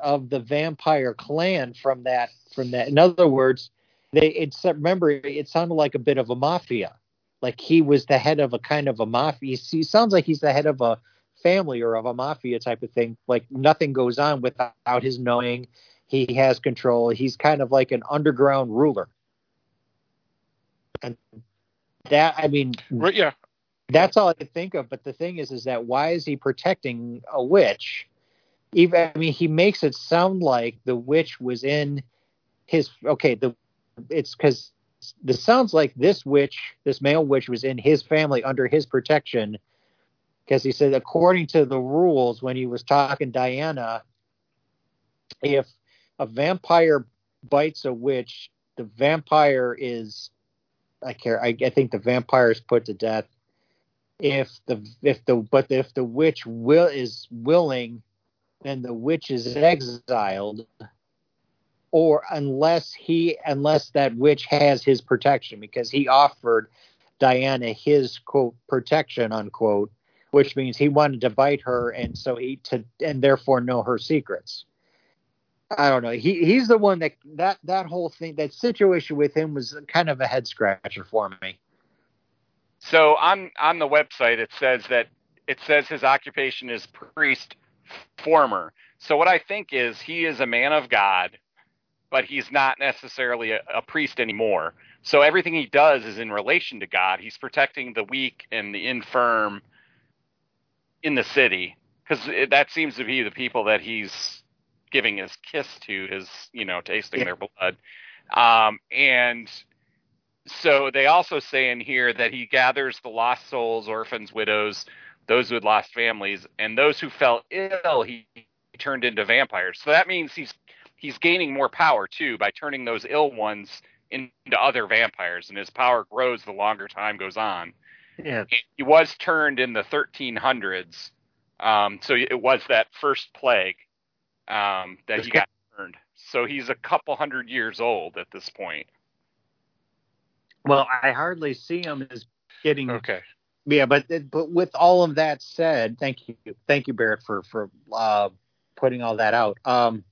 of the vampire clan from that from that in other words they it's remember it sounded like a bit of a mafia like he was the head of a kind of a mafia he sounds like he's the head of a family or of a mafia type of thing like nothing goes on without his knowing he has control. He's kind of like an underground ruler. And that I mean, Right, yeah. that's all I could think of. But the thing is, is that why is he protecting a witch? Even I mean, he makes it sound like the witch was in his. Okay, the it's because this sounds like this witch, this male witch, was in his family under his protection. Because he said, according to the rules, when he was talking Diana, if a vampire bites a witch, the vampire is I care. I, I think the vampire is put to death. If the if the but if the witch will is willing, then the witch is exiled. Or unless he unless that witch has his protection because he offered Diana his quote protection unquote, which means he wanted to bite her and so he to and therefore know her secrets. I don't know. He he's the one that that that whole thing that situation with him was kind of a head scratcher for me. So on on the website it says that it says his occupation is priest former. So what I think is he is a man of God, but he's not necessarily a, a priest anymore. So everything he does is in relation to God. He's protecting the weak and the infirm in the city because that seems to be the people that he's giving his kiss to, his you know tasting Yeah. their blood. Um, and so they also say in here that he gathers the lost souls, orphans, widows, those who had lost families, and those who fell ill. He turned into vampires. So that means he's he's gaining more power too by turning those ill ones into other vampires, and his power grows the longer time goes on. Yeah. He was turned in the 1300s, um, so it was that first plague um, that he got turned. So he's a couple hundred years old at this point. Well, I hardly see him as getting Okay. yeah, but but with all of that said, thank you, thank you, Barrett, for for uh, putting all that out. Um,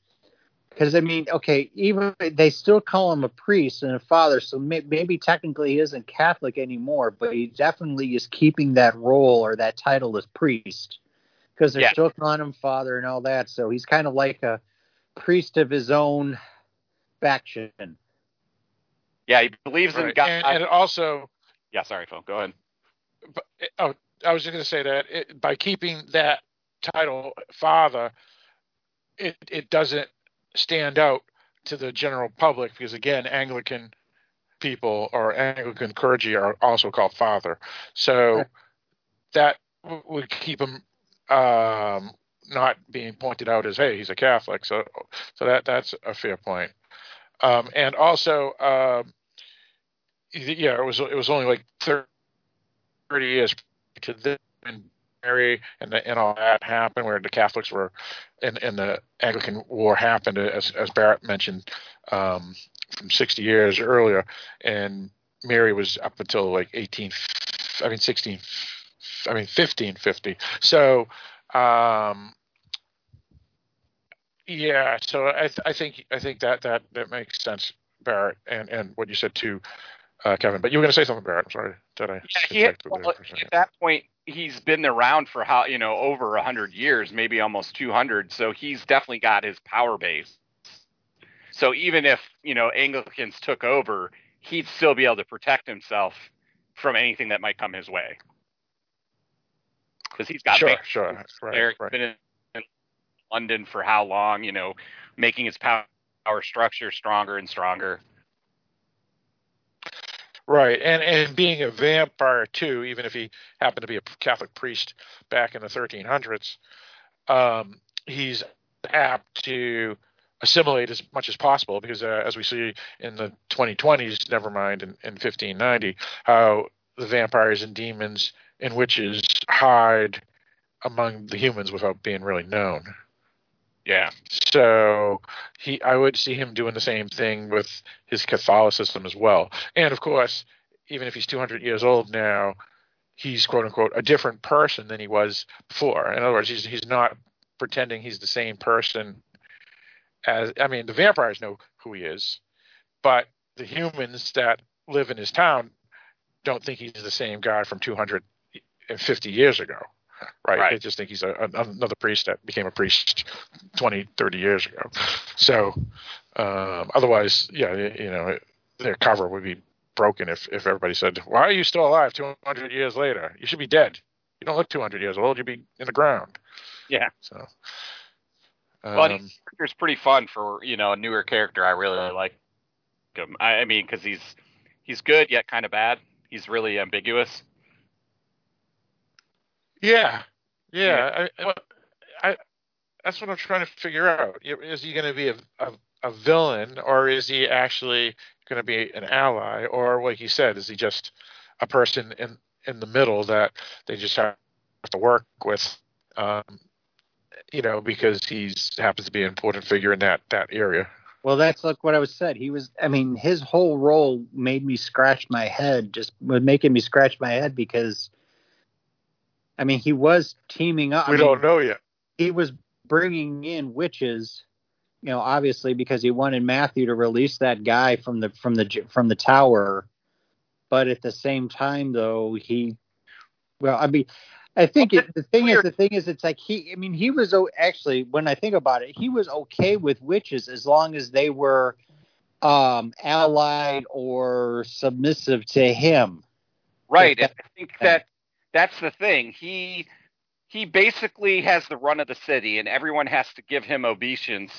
because I mean, okay, even they still call him a priest and a father, so may, maybe technically he isn't Catholic anymore, but he definitely is keeping that role or that title as priest because they're Yeah. still calling him father and all that. So he's kind of like a priest of his own faction. Yeah, he believes in Right. God. And, and also, yeah, sorry, Phil. Go ahead. but- eh, oh, I was just going to say that it, by keeping that title, father, it it doesn't stand out to the general public because again, Anglican people or Anglican clergy are also called father. So that w- would keep him um, not being pointed out as, hey, he's a Catholic. So so that that's a fair point. Um, and also, um, yeah, it was it was only like thirty years to this Mary and the, and all that happened, where the Catholics were, and, and the Anglican War happened, as as Barrett mentioned, um, from sixty years earlier, and Mary was up until like eighteen, I mean sixteen, I mean fifteen fifty. So, um, yeah, so I th- I think I think that that that makes sense, Barrett, and and what you said too, uh, Kevin. But you were going to say something, Barrett. I'm sorry. Did I? Yeah, he had, distract you there well, for a second? at that point, he's been around for how you know over a hundred years, maybe almost two hundred. So he's definitely got his power base. So even if you know Anglicans took over, he'd still be able to protect himself from anything that might come his way because he's got sure, base sure, right. He's right. been in, in London for how long? You know, making his power structure stronger and stronger. Right, and and being a vampire too, even if he happened to be a Catholic priest back in the 1300s, um, he's apt to assimilate as much as possible because, uh, as we see in the 2020s, never mind in, in 1590, how the vampires and demons and witches hide among the humans without being really known. Yeah. So he, I would see him doing the same thing with his Catholicism as well. And of course, even if he's 200 years old now, he's quote unquote a different person than he was before. In other words, he's he's not pretending he's the same person as. I mean, the vampires know who he is, but the humans that live in his town don't think he's the same guy from 250 years ago. Right. Right. They just think he's a, a, another priest that became a priest 20, 30 years ago. So um, otherwise, yeah, you know, their cover would be broken if if everybody said, "Why are you still alive 200 years later? You should be dead. You don't look 200 years old. You'd be in the ground." Yeah. So. Um, well, his character's pretty fun for you know a newer character. I really like him. I, I mean, because he's he's good yet kind of bad. He's really ambiguous. Yeah, yeah. yeah. I, I, that's what I'm trying to figure out. Is he going to be a, a, a villain, or is he actually going to be an ally, or like you said, is he just a person in in the middle that they just have to work with? Um, you know, because he's happens to be an important figure in that that area. Well, that's like what I was said. He was. I mean, his whole role made me scratch my head. Just making me scratch my head because, I mean, he was teaming up. We I don't know yet. He was bringing in witches, you know, obviously because he wanted Matthew to release that guy from the from the from the tower. But at the same time, though, he, well, I mean, I think it, the thing weird. is, the thing is, it's like he. I mean, he was actually when I think about it, he was okay with witches as long as they were um, allied or submissive to him. Right. I think that that's the thing. He he basically has the run of the city, and everyone has to give him obeisance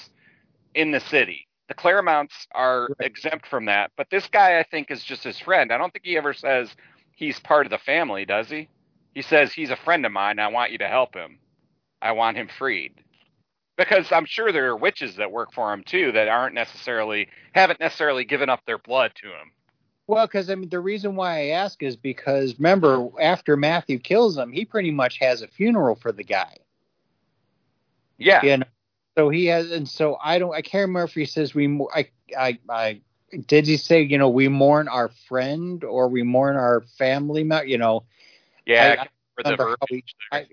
in the city. The Clairmonts are right. exempt from that, but this guy, I think, is just his friend. I don't think he ever says he's part of the family, does he? He says he's a friend of mine. I want you to help him. I want him freed. Because I'm sure there are witches that work for him too that aren't necessarily haven't necessarily given up their blood to him. Well, because I mean, the reason why I ask is because remember, after Matthew kills him, he pretty much has a funeral for the guy. Yeah. You know? So he has, and so I don't, I can't remember if he says we, I, I, I, did he say, you know, we mourn our friend or we mourn our family, you know, yeah, I, I how he, I,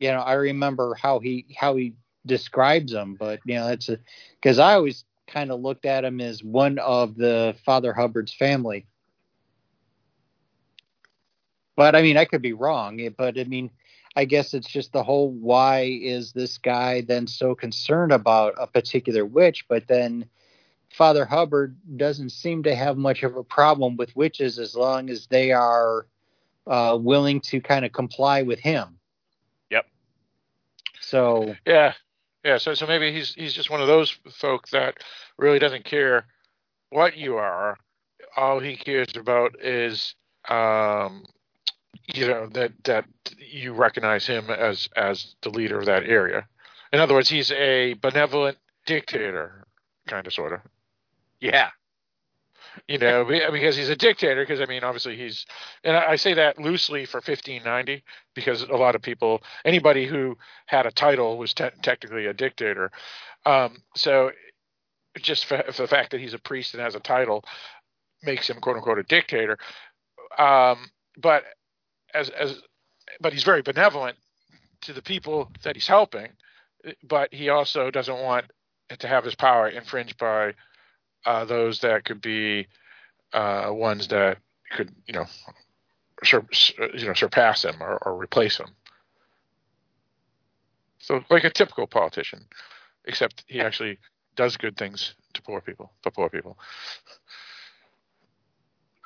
you know, I remember how he how he describes them, but you know, it's a because I always kind of looked at him as one of the Father Hubbard's family. But I mean, I could be wrong. But I mean, I guess it's just the whole why is this guy then so concerned about a particular witch, but then Father Hubbard doesn't seem to have much of a problem with witches as long as they are uh, willing to kind of comply with him. Yep. So yeah, yeah. So so maybe he's he's just one of those folk that really doesn't care what you are. All he cares about is um, you know that that you recognize him as as the leader of that area. In other words, he's a benevolent dictator, kind of, sort of. Yeah, you know, because he's a dictator. Because I mean, obviously he's, and I say that loosely for 1590 because a lot of people, anybody who had a title was te- technically a dictator. Um, so just for, for, the fact that he's a priest and has a title makes him quote unquote a dictator. Um, but as as but he's very benevolent to the people that he's helping. But he also doesn't want to have his power infringed by uh, those that could be uh, ones that could you know sur- you know surpass him or, or replace him. So like a typical politician, except he actually does good things to poor people, for poor people.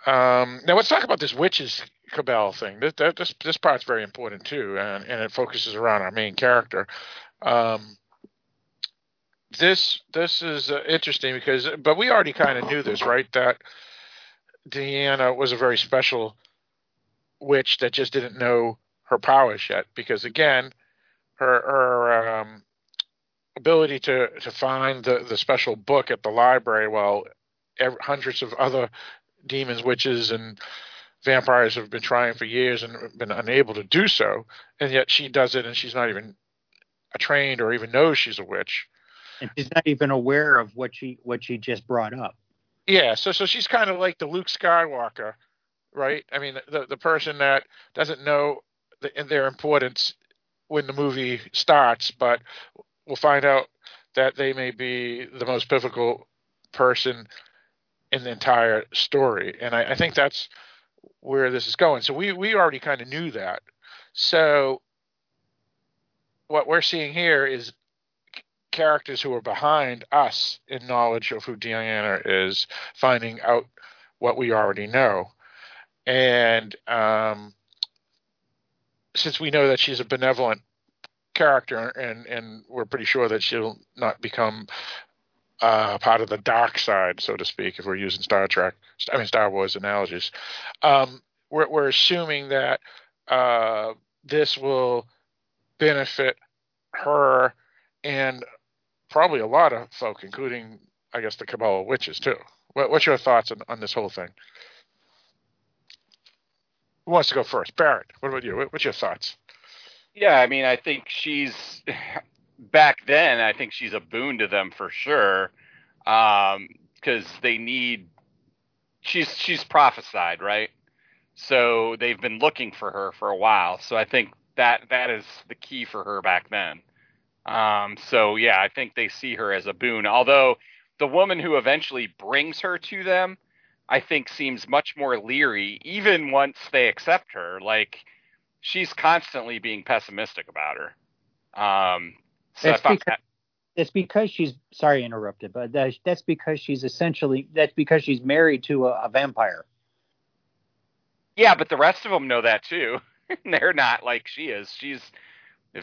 Um, now let's talk about this witches cabal thing. This, this this part's very important too, and, and it focuses around our main character. Um, this this is uh, interesting because, but we already kind of knew this, right? That Diana was a very special witch that just didn't know her powers yet, because again, her her um, ability to to find the the special book at the library while every, hundreds of other demons, witches, and vampires have been trying for years and been unable to do so, and yet she does it, and she's not even trained or even knows she's a witch and she's not even aware of what she what she just brought up. Yeah, so so she's kind of like the Luke Skywalker, right? I mean, the the person that doesn't know the, their importance when the movie starts, but we'll find out that they may be the most pivotal person in the entire story, and I, I think that's where this is going. So we we already kind of knew that. So what we're seeing here is characters who are behind us in knowledge of who Diana is finding out what we already know. And um, since we know that she's a benevolent character, and and we're pretty sure that she'll not become uh, part of the dark side, so to speak, if we're using Star Trek, I mean Star Wars analogies. Um, we're, we're assuming that uh, this will benefit her and probably a lot of folk, including, I guess, the Cabal witches too. What, what's your thoughts on, on this whole thing? Who wants to go first? Barrett, what about you? What's your thoughts? Yeah, I mean, I think she's back then. I think she's a boon to them for sure, because um, they need. She's she's prophesied, right? So they've been looking for her for a while. So I think that that is the key for her back then. Um, so yeah, I think they see her as a boon. Although the woman who eventually brings her to them, I think seems much more leery, even once they accept her. Like she's constantly being pessimistic about her. Um, so it's, because, that, it's because she's sorry interrupted, but that's, that's because she's essentially that's because she's married to a, a vampire. Yeah, but the rest of them know that too. They're not like she is. She's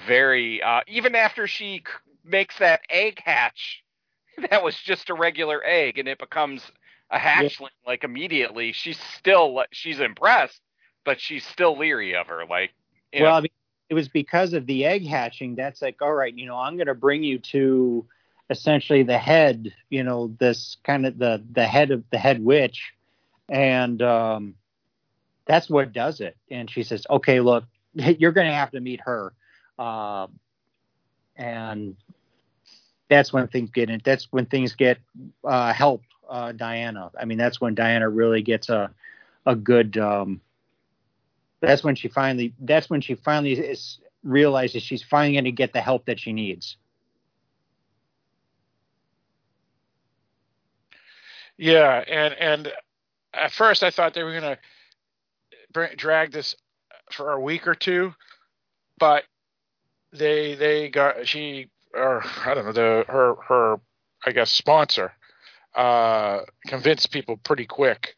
very uh, even after she makes that egg hatch that was just a regular egg and it becomes a hatchling yeah. like immediately she's still she's impressed but she's still leery of her like well I mean, it was because of the egg hatching that's like all right you know i'm going to bring you to essentially the head you know this kind of the the head of the head witch and um that's what does it and she says okay look you're going to have to meet her uh, and that's when things get in. That's when things get uh, help uh, Diana. I mean, that's when Diana really gets a a good. Um, that's when she finally. That's when she finally is, realizes she's finally going to get the help that she needs. Yeah, and and at first I thought they were going to drag this for a week or two, but they they got she or I don't know the her her I guess sponsor uh, convinced people pretty quick,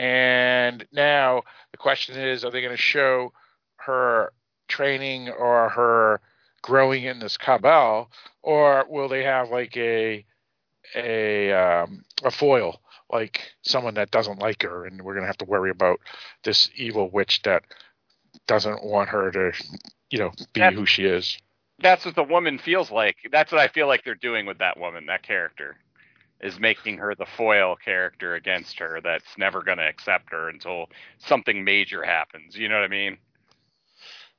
and now the question is, are they going to show her training or her growing in this cabal, or will they have like a a um, a foil, like someone that doesn't like her, and we're going to have to worry about this evil witch that doesn't want her to you know, be that's, who she is. That's what the woman feels like. That's what I feel like they're doing with that woman, that character, is making her the foil character against her that's never going to accept her until something major happens. You know what I mean?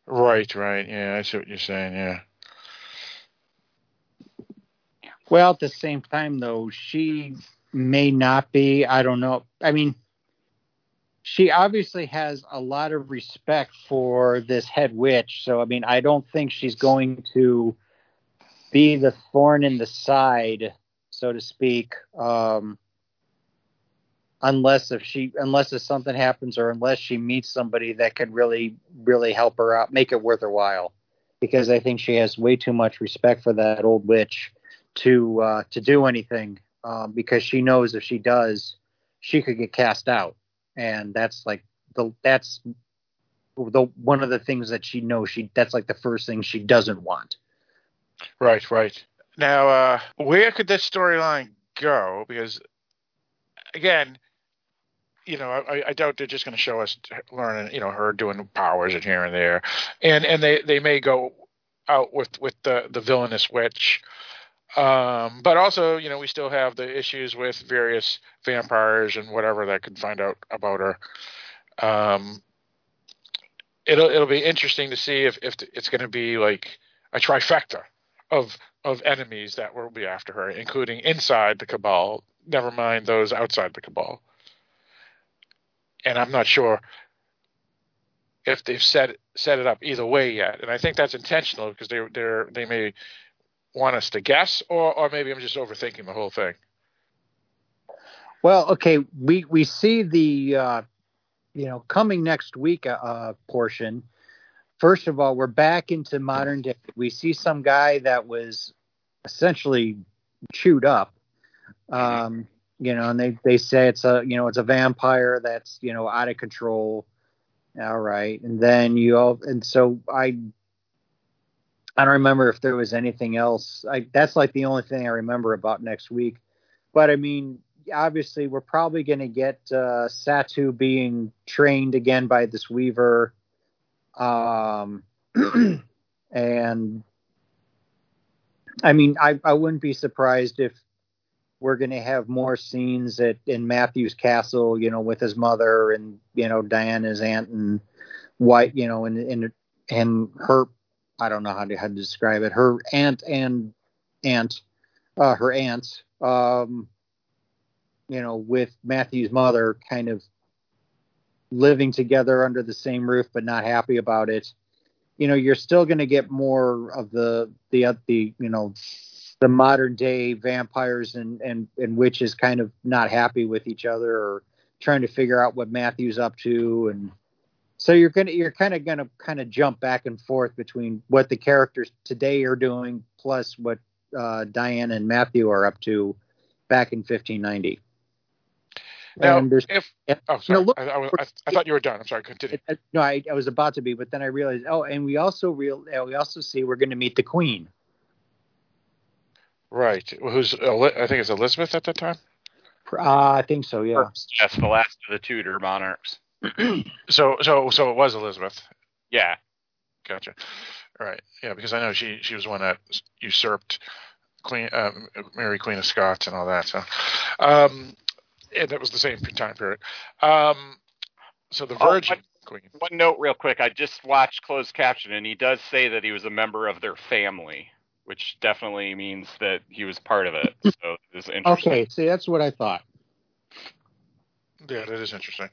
Right, right. Yeah, I see what you're saying. Yeah. Well, at the same time, though, she may not be. I don't know. I mean, she obviously has a lot of respect for this head witch. So, I mean, I don't think she's going to be the thorn in the side, so to speak, um, unless if she, unless if something happens or unless she meets somebody that could really, really help her out, make it worth her while. Because I think she has way too much respect for that old witch to uh, to do anything. Um, because she knows if she does, she could get cast out and that's like the that's the one of the things that she knows she that's like the first thing she doesn't want. Right, right. Now, uh, where could this storyline go? Because again, you know, I, I doubt they're just going to show us learning, you know, her doing powers and here and there, and and they they may go out with with the the villainous witch um, but also, you know, we still have the issues with various vampires and whatever that can find out about her. Um, it'll it'll be interesting to see if if it's going to be like a trifecta of of enemies that will be after her, including inside the cabal. Never mind those outside the cabal. And I'm not sure if they've set set it up either way yet. And I think that's intentional because they they they may want us to guess, or or maybe I'm just overthinking the whole thing. Well, okay, we we see the uh, you know coming next week uh, portion. First of all, we're back into modern day. We see some guy that was essentially chewed up. Um, you know, and they they say it's a you know it's a vampire that's you know out of control. All right, and then you all and so I I don't remember if there was anything else. I that's like the only thing I remember about next week. But I mean, obviously we're probably going to get uh, Satu being trained again by this Weaver, um, and I mean, I I wouldn't be surprised if we're going to have more scenes at in Matthew's castle, you know, with his mother and you know Diana's aunt and White, you know, and and and her, I don't know how to how to describe it. Her aunt and aunt, uh, her aunts, um, you know, with Matthew's mother, kind of living together under the same roof, but not happy about it. You know, you're still going to get more of the the the you know the modern day vampires and, and, and witches kind of not happy with each other or trying to figure out what Matthew's up to and so you're gonna you're kind of gonna kind of jump back and forth between what the characters today are doing plus what uh, Diane and Matthew are up to back in 1590. Now, if, oh, sorry. You look, I, I, I, I, thought you were done. I'm sorry. Continue. No, I, I was about to be, but then I realized. Oh, and we also real we also see we're going to meet the Queen. Right. Who's I think it's Elizabeth at that time. Uh, I think so. Yeah. Yes, the last of the Tudor monarchs. so so so it was Elizabeth. Yeah. Gotcha. Right. Yeah, because I know she she was one that usurped Queen uh, Mary Queen of Scots and all that. So, um, and that was the same time period. Um, so the oh, Virgin. Oh, Queen. One note, real quick. I just watched closed caption, and he does say that he was a member of their family which definitely means that he was part of it. So it's interesting. Okay, see, that's what I thought. Yeah, that is interesting.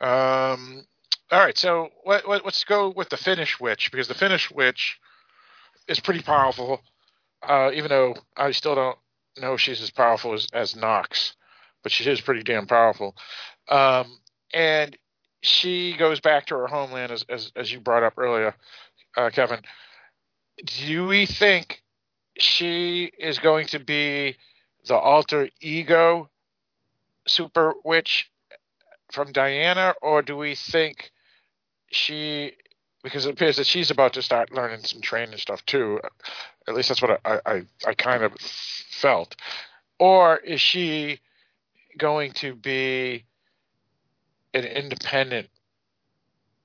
Um, all right, so let, let, us go with the Finnish witch because the Finnish witch is pretty powerful. Uh, even though I still don't know she's as powerful as, as Knox, but she is pretty damn powerful. Um, and she goes back to her homeland, as as, as you brought up earlier, uh, Kevin do we think she is going to be the alter ego super witch from Diana, or do we think she because it appears that she's about to start learning some training stuff too. At least that's what I, I, I kind of felt. Or is she going to be an independent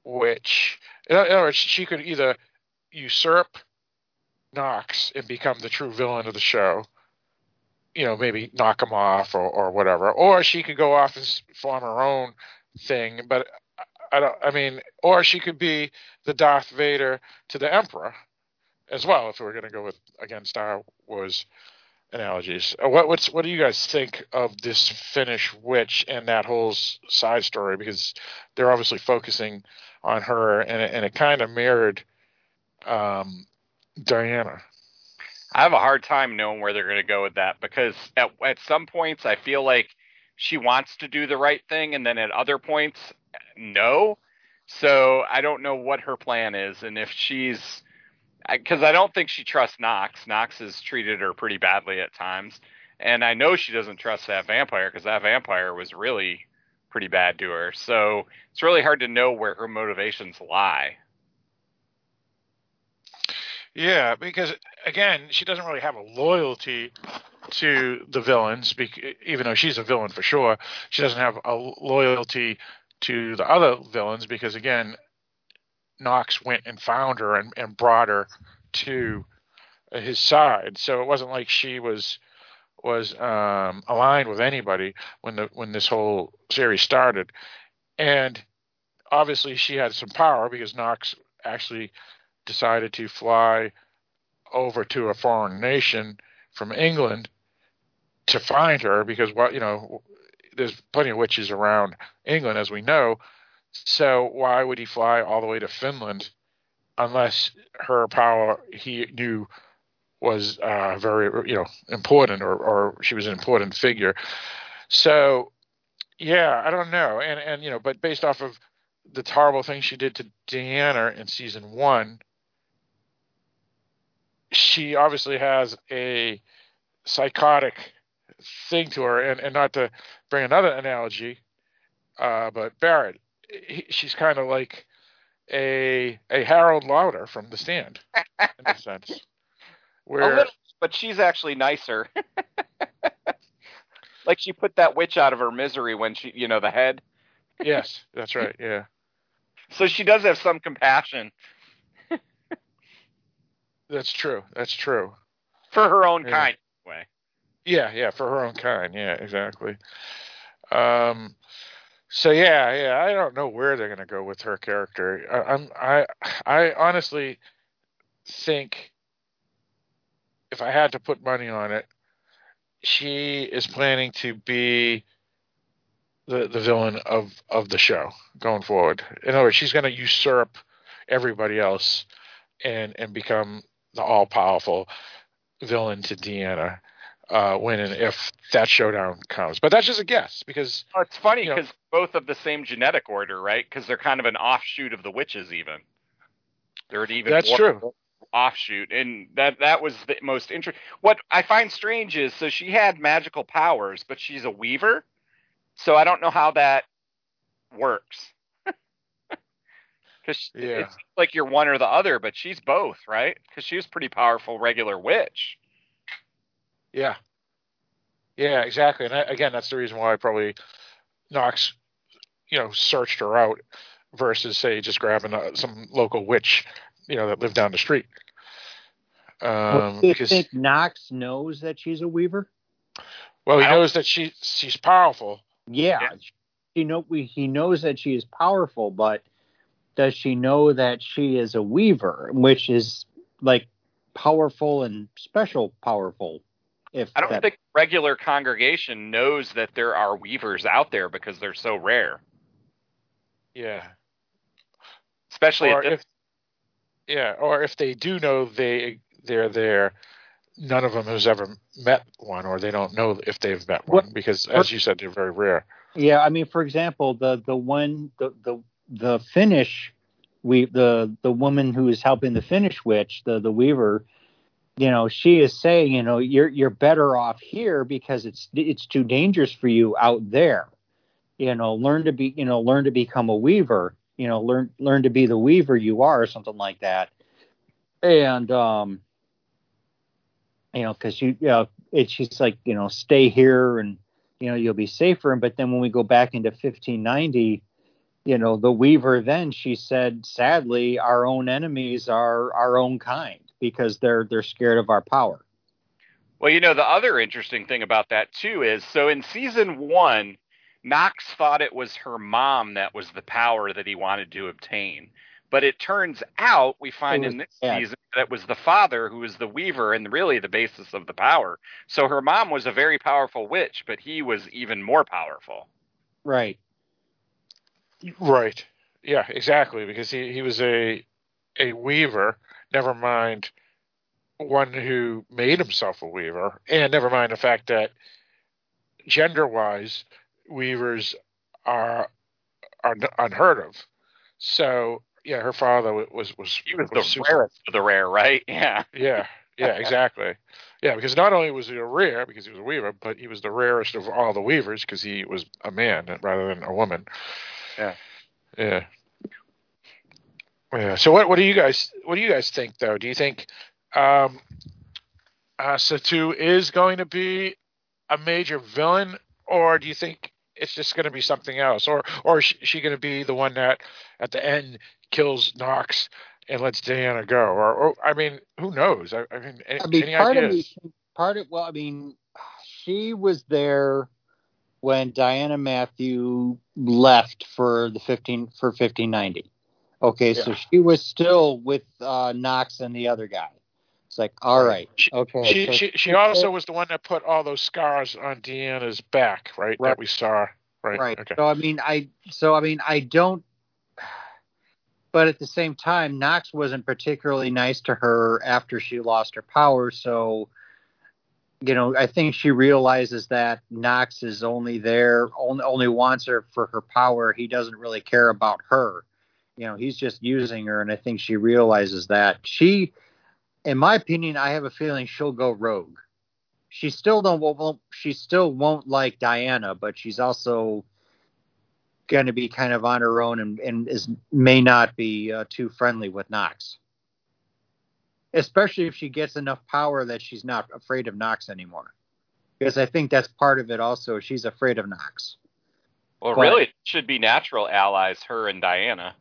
witch? In other words, she could either usurp Knox and become the true villain of the show. You know, maybe knock him off or, or whatever. Or she could go off and form her own thing. But I don't. I mean, or she could be the Darth Vader to the Emperor as well. If we are going to go with again Star Wars analogies. Uh, what what's what do you guys think of this Finnish witch and that whole side story? Because they're obviously focusing on her, and it, and it kind of mirrored um, Diana. I have a hard time knowing where they're going to go with that because at at some points I feel like she wants to do the right thing, and then at other points, no. So I don't know what her plan is, and if she's because I don't think she trusts Knox. Knox has treated her pretty badly at times, and I know she doesn't trust that vampire because that vampire was really pretty bad to her. So it's really hard to know where her motivations lie. Yeah, because again, she doesn't really have a loyalty to the villains, even though she's a villain for sure. She doesn't have a loyalty to the other villains because again, Knox went and found her and, and brought her to his side. So it wasn't like she was was um, aligned with anybody when the when this whole series started, and obviously she had some power because Knox actually decided to fly over to a foreign nation from England to find her because what you know there's plenty of witches around England as we know so why would he fly all the way to Finland unless her power he knew was uh, very you know important or, or she was an important figure? So yeah I don't know. And and you know but based off of the terrible thing she did to Diana in season one she obviously has a psychotic thing to her, and, and not to bring another analogy, uh, but Barrett, he, she's kind of like a a Harold Lauder from The Stand, in a sense. Where, a little, but she's actually nicer. like she put that witch out of her misery when she, you know, the head. yes, that's right. Yeah. So she does have some compassion That's true. That's true. for her own Yeah. kind. Way. Yeah, yeah, for her own kind. Yeah, exactly. Um, so yeah, yeah, I don't know where they're gonna go with her character. I, I'm, I, I honestly think if I had to put money on it, she is planning to be the the villain of of the show going forward. In other words, she's going to usurp everybody else and and become the all powerful villain to Diana uh, when and if that showdown comes. But that's just a guess because Oh, it's funny You know- because both of the same genetic order, right? Because they're kind of an offshoot of the witches, even. They're an even That's true. offshoot, and that that was the most interesting. What I find strange is, so she had magical powers, but she's a weaver, so I don't know how that works. Because Yeah. it's like you're one or the other, but she's both, right? Because she was pretty powerful regular witch. Yeah. Yeah, exactly. And again, that's the reason why probably Knox, you know, searched her out versus say just grabbing uh some local witch, you know, that lived down the street. Um, do you because think Knox knows that she's a Weaver? well, he I knows that she she's powerful. Yeah, Yeah. know we, he knows that she is powerful, but does she know that she is a Weaver, which is like powerful and special powerful? If I don't that- think regular congregation knows that there are weavers out there because they're so rare, Yeah. especially or if yeah, or if they do know they they're there, none of them has ever met one, or they don't know if they've met one What- because, as you said, they're very rare. Yeah, I mean, for example, the the one the the the Finnish we the the woman who is helping the Finnish witch, the the Weaver, you know, she is saying, you know, you're you're better off here because it's it's too dangerous for you out there. You know, learn to be, you know, learn to become a weaver. You know, learn learn to be the weaver you are, or something like that. And um, you know, because you, you know, it, she's like, you know, stay here and you know you'll be safer but then when we go back into 1590 you know the weaver then she said sadly our own enemies are our own kind because they're they're scared of our power Well, you know, the other interesting thing about that too is so in season one, Knox thought it was her mom that was the power that he wanted to obtain. But it turns out we find in this dad. season that it was the father who was the weaver and really the basis of the power. So her mom was a very powerful witch, but he was even more powerful. right Right. Yeah, exactly. Because he, he was a a weaver, never mind one who made himself a weaver, and never mind the fact that gender wise, weavers are are unheard of. So yeah, her father was was He was was the rarest of the rare, right? Yeah. Yeah, yeah, exactly. Yeah, because not only was he a rare because he was a weaver, but he was the rarest of all the weavers because he was a man rather than a woman. Yeah. Yeah. Yeah. So what what do you guys what do you guys think though? Do you think um uh Satu is going to be a major villain or do you think it's just going to be something else or or is she- going to be the one that at the end kills Knox and lets Diana go or, or I mean who knows? I, I mean any, i mean part ideas? of me part of well i mean she was there when diana matthew left for the 15 for 1590 okay so she was still with uh knox and the other guy it's like all Right. right She- okay she so she she also was the one that put all those scars on Diana's back, right? Right. That we saw. Right. right Okay. so i mean i so i mean i don't but at the same time knox wasn't particularly nice to her after she lost her power so you know i think she realizes that knox is only there only, only wants her for her power he doesn't really care about her you know he's just using her and i think she realizes that she in my opinion, I have a feeling she'll go rogue. She still don't won't, she still won't like Diana, but she's also going to be kind of on her own and, and is may not be uh, too friendly with Knox. Especially if she gets enough power that she's not afraid of Knox anymore. Because I think that's part of it also. She's afraid of Knox. Well, but, really, it should be natural allies, her and Diana.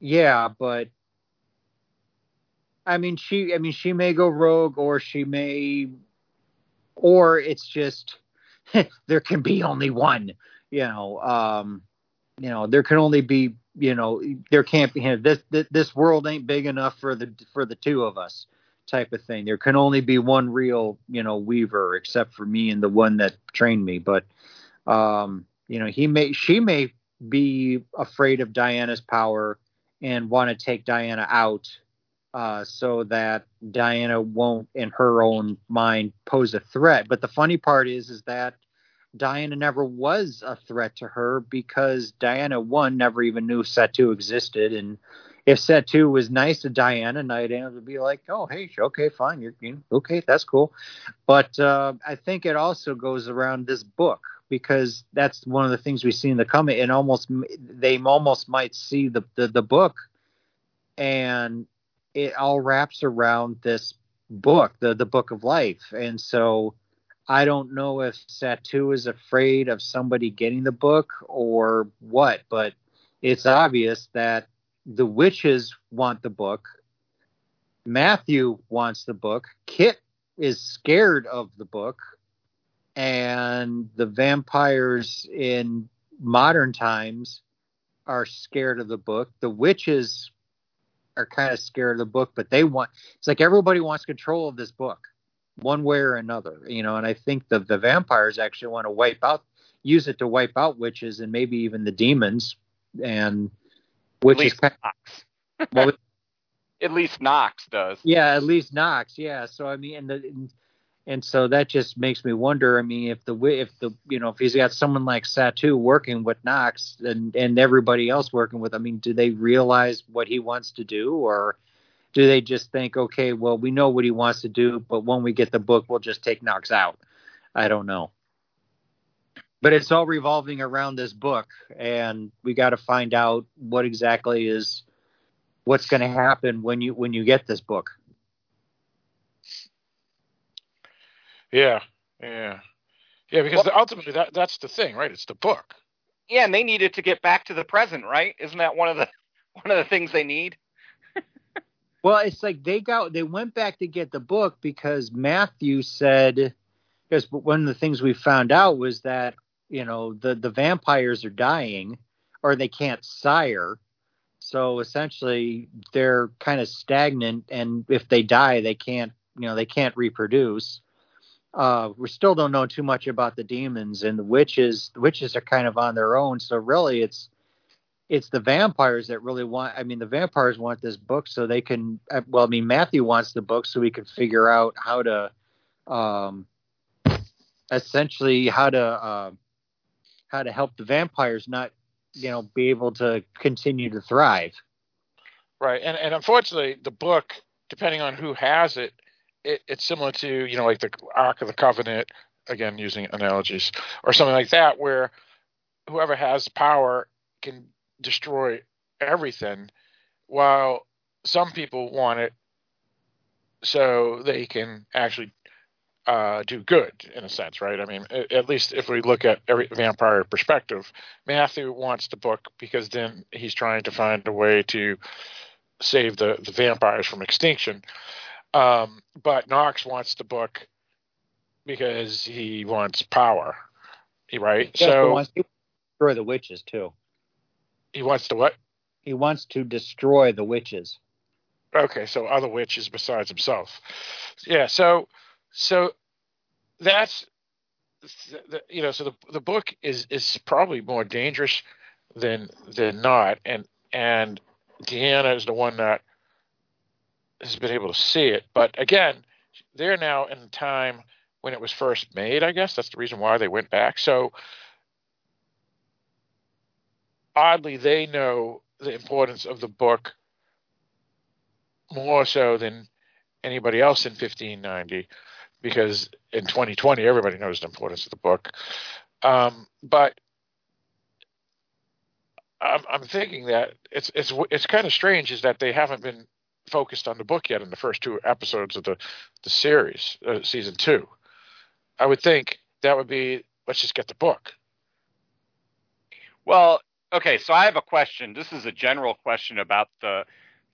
Yeah, but I mean, she. I mean, she may go rogue, or she may, or it's just there can be only one. You know, um, you know, there can only be. You know, there can't be. You know, this, this this world ain't big enough for the for the two of us type of thing. There can only be one real, you know, Weaver, except for me and the one that trained me. But, um, you know, he may, she may be afraid of Diana's power and want to take Diana out uh, so that Diana won't, in her own mind, pose a threat. But the funny part is, is that Diana never was a threat to her because Diana one never even knew Satu existed, and if Satu was nice to Diana, Diana would be like, "Oh, hey, okay, fine, you're you know, okay, that's cool." But uh, I think it also goes around this book because that's one of the things we see in the comic, and almost they almost might see the, the, the book and it all wraps around this book, the the book of life. And so I don't know if Satu is afraid of somebody getting the book or what, but it's obvious that the witches want the book. Matthew wants the book. Kit is scared of the book. And the vampires in modern times are scared of the book. The witches are kind of scared of the book, but they want it's like everybody wants control of this book one way or another, you know, and I think the the vampires actually want to wipe out use it to wipe out witches and maybe even the demons and which is kind of, well, at least Knox does. Yeah, at least Knox. Yeah. So I mean, and the and so that just makes me wonder. I mean, if the if the you know if he's got someone like Satu working with Knox and and everybody else working with, I mean, do they realize what he wants to do, or do they just think, okay, well, we know what he wants to do, but when we get the book, we'll just take Knox out? I don't know. But it's all revolving around this book, and we got to find out what exactly is what's going to happen when you when you get this book. Yeah, yeah, yeah. Because well, ultimately, that that's the thing, right? It's the book. Yeah, and they needed to get back to the present, right? Isn't that one of the one of the things they need? well, it's like they got they went back to get the book because Matthew said because one of the things we found out was that you know the the vampires are dying or they can't sire so essentially they're kind of stagnant and if they die they can't you know they can't reproduce uh, we still don't know too much about the demons and the witches. The witches are kind of on their own, so really it's it's the vampires that really want. I mean, the vampires want this book so they can. Uh, well, I mean, Matthew wants the book so we can figure out how to, um, essentially how to uh, how to help the vampires not, you know, be able to continue to thrive. Right, and and unfortunately, the book, depending on who has it, it, it's similar to you know like the Ark of the Covenant again using analogies or something like that where whoever has power can destroy everything while some people want it so they can actually uh, do good in a sense, right? I mean, at least if we look at every vampire perspective, Matthew wants the book because then he's trying to find a way to save the, the vampires from extinction. Um, but Knox wants the book because he wants power, right? Yeah, so he wants to destroy the witches too. He wants to what? He wants to destroy the witches. Okay, so other witches besides himself. Yeah, so so that's you know, so the the book is is probably more dangerous than than not, and and Diana is the one that has been able to see it. But again, they're now in the time when it was first made, I guess. That's the reason why they went back. So oddly, they know the importance of the book more so than anybody else in 1590 because in 2020 everybody knows the importance of the book. Um, but I'm, I'm thinking that it's it's it's kind of strange is that they haven't been focused on the book yet in the first two episodes of the the series, uh, season two. I would think that would be let's just get the book. Well, okay, so I have a question. This is a general question about the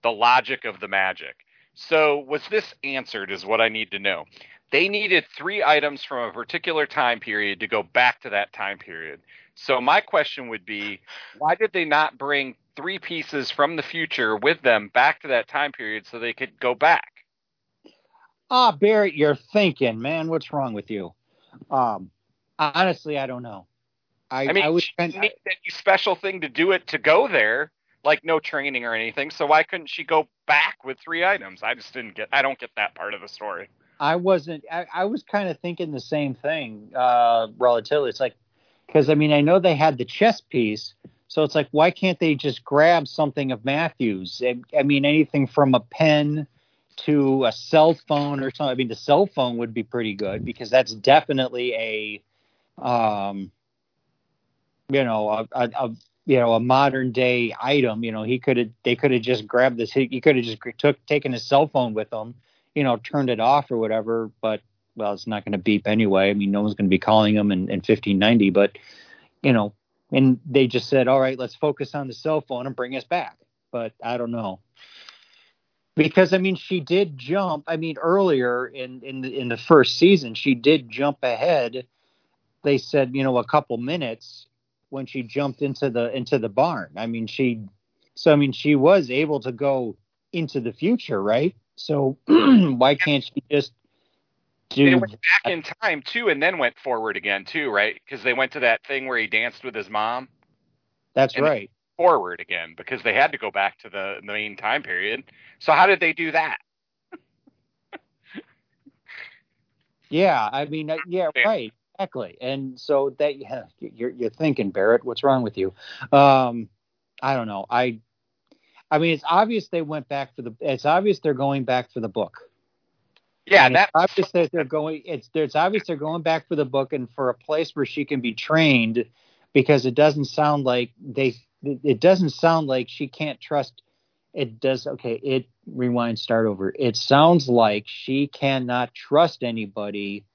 the logic of the magic. So, was this answered is what I need to know. They needed 3 items from a particular time period to go back to that time period. So, my question would be, why did they not bring 3 pieces from the future with them back to that time period so they could go back? Ah, Barrett, you're thinking, man. What's wrong with you? Um, honestly, I don't know. I, I mean, I was she kind didn't need any special thing to do it to go there, like no training or anything. So why couldn't she go back with three items? I just didn't get. I don't get that part of the story. I wasn't. I, I was kind of thinking the same thing. Uh, relatively, it's like because I mean I know they had the chess piece, so it's like why can't they just grab something of Matthews? I, mean anything from a pen to a cell phone or something. I mean the cell phone would be pretty good because that's definitely a, um, you know, a, a, a you know a modern day item. You know he could have they could have just grabbed this. He could have just took taken his cell phone with him you know, turned it off or whatever, but well, it's not going to beep anyway. I mean, no one's going to be calling him in, in 1590, but you know, and they just said, all right, let's focus on the cell phone and bring us back. But I don't know. Because I mean, she did jump. I mean, earlier in in the, in the first season, she did jump ahead. They said, you know, a couple minutes when she jumped into the into the barn. I mean, she so I mean, she was able to go into the future, right? So why can't she just do? They went back in time too, and then went forward again too, right? Because they went to that thing where he danced with his mom. That's right. Forward again because they had to go back to the, the main time period. So how did they do that? yeah, I mean, uh, yeah, right, exactly. And so that yeah, you're you're thinking, Barrett, what's wrong with you? Um, I don't know. I I mean, it's obvious they went back for the. It's obvious they're going back for the book. Yeah, that's obvious that they're going. It's it's obvious they're going back for the book and for a place where she can be trained, because it doesn't sound like they. It doesn't sound like she can't trust. It does. Okay, it rewind. Start over. It sounds like she cannot trust anybody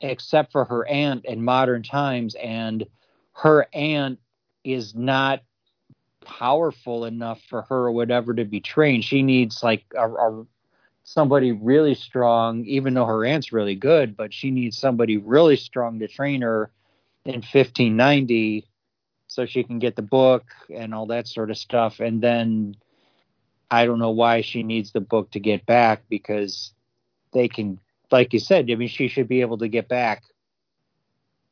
except for her aunt in modern times, and her aunt is not powerful enough for her or whatever to be trained. She needs like a, a somebody really strong, even though her aunt's really good, but she needs somebody really strong to train her in 1590 so she can get the book and all that sort of stuff. And then I don't know why she needs the book to get back because they can, like you said, I mean, she should be able to get back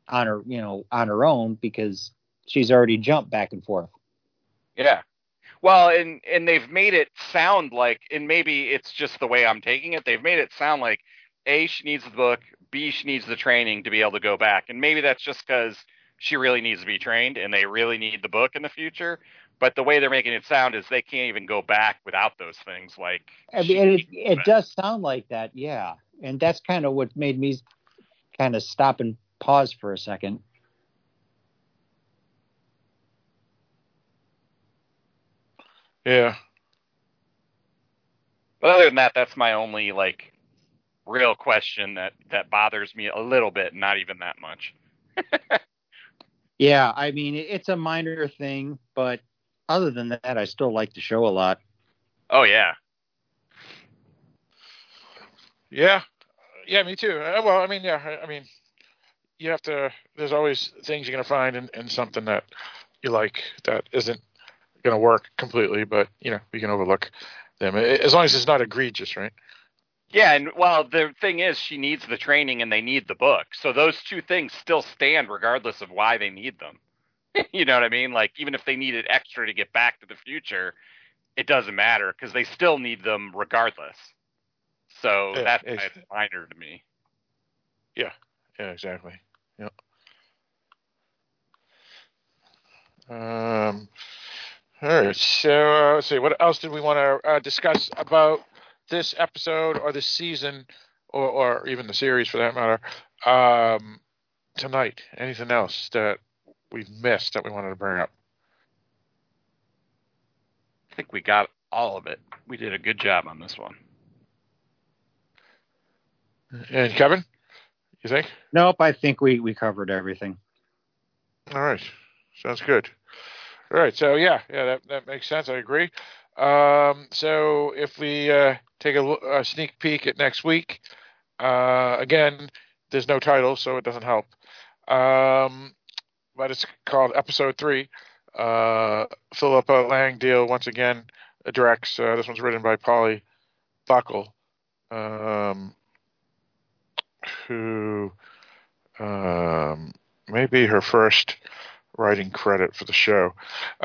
on her, you know, on her own because she's already jumped back and forth. Yeah. Well, and and they've made it sound like, and maybe it's just the way I'm taking it. They've made it sound like a she needs the book, b she needs the training to be able to go back, and maybe that's just because she really needs to be trained, and they really need the book in the future. But the way they're making it sound is they can't even go back without those things. Like, I mean, it, it does sound like that, yeah. And that's kind of what made me kind of stop and pause for a second. Yeah. But other than that, that's my only like real question that that bothers me a little bit, not even that much. yeah, I mean it's a minor thing, but other than that, I still like the show a lot. Oh yeah. Yeah, yeah, me too. Uh, well, I mean, yeah, I mean, you have to. There's always things you're gonna find in, in something that you like that isn't going to work completely, but you know we can overlook them as long as it's not egregious, right? Yeah, and well, the thing is, she needs the training and they need the book, so those two things still stand regardless of why they need them. you know what I mean? Like even if they needed extra to get back to the future, it doesn't matter because they still need them regardless. So yeah, that's minor to me. Yeah, yeah, exactly. Yep. Um, all right. So uh, let's see. What else did we want to uh, discuss about this episode or this season, or, or even the series for that matter, um, tonight? Anything else that we've missed that we wanted to bring up? I think we got all of it. We did a good job on this one. And Kevin, you think? Nope, I think we we covered everything. All right, sounds good. Right, so yeah, yeah, that that makes sense. I agree. Um, so if we uh, take a, a, sneak peek at next week, uh, again, there's no title, so it doesn't help. Um, but it's called Episode Three. Uh, Philippa Langdale once again directs. Uh, this one's written by Polly Buckle. Um, who um, may be her first writing credit for the show.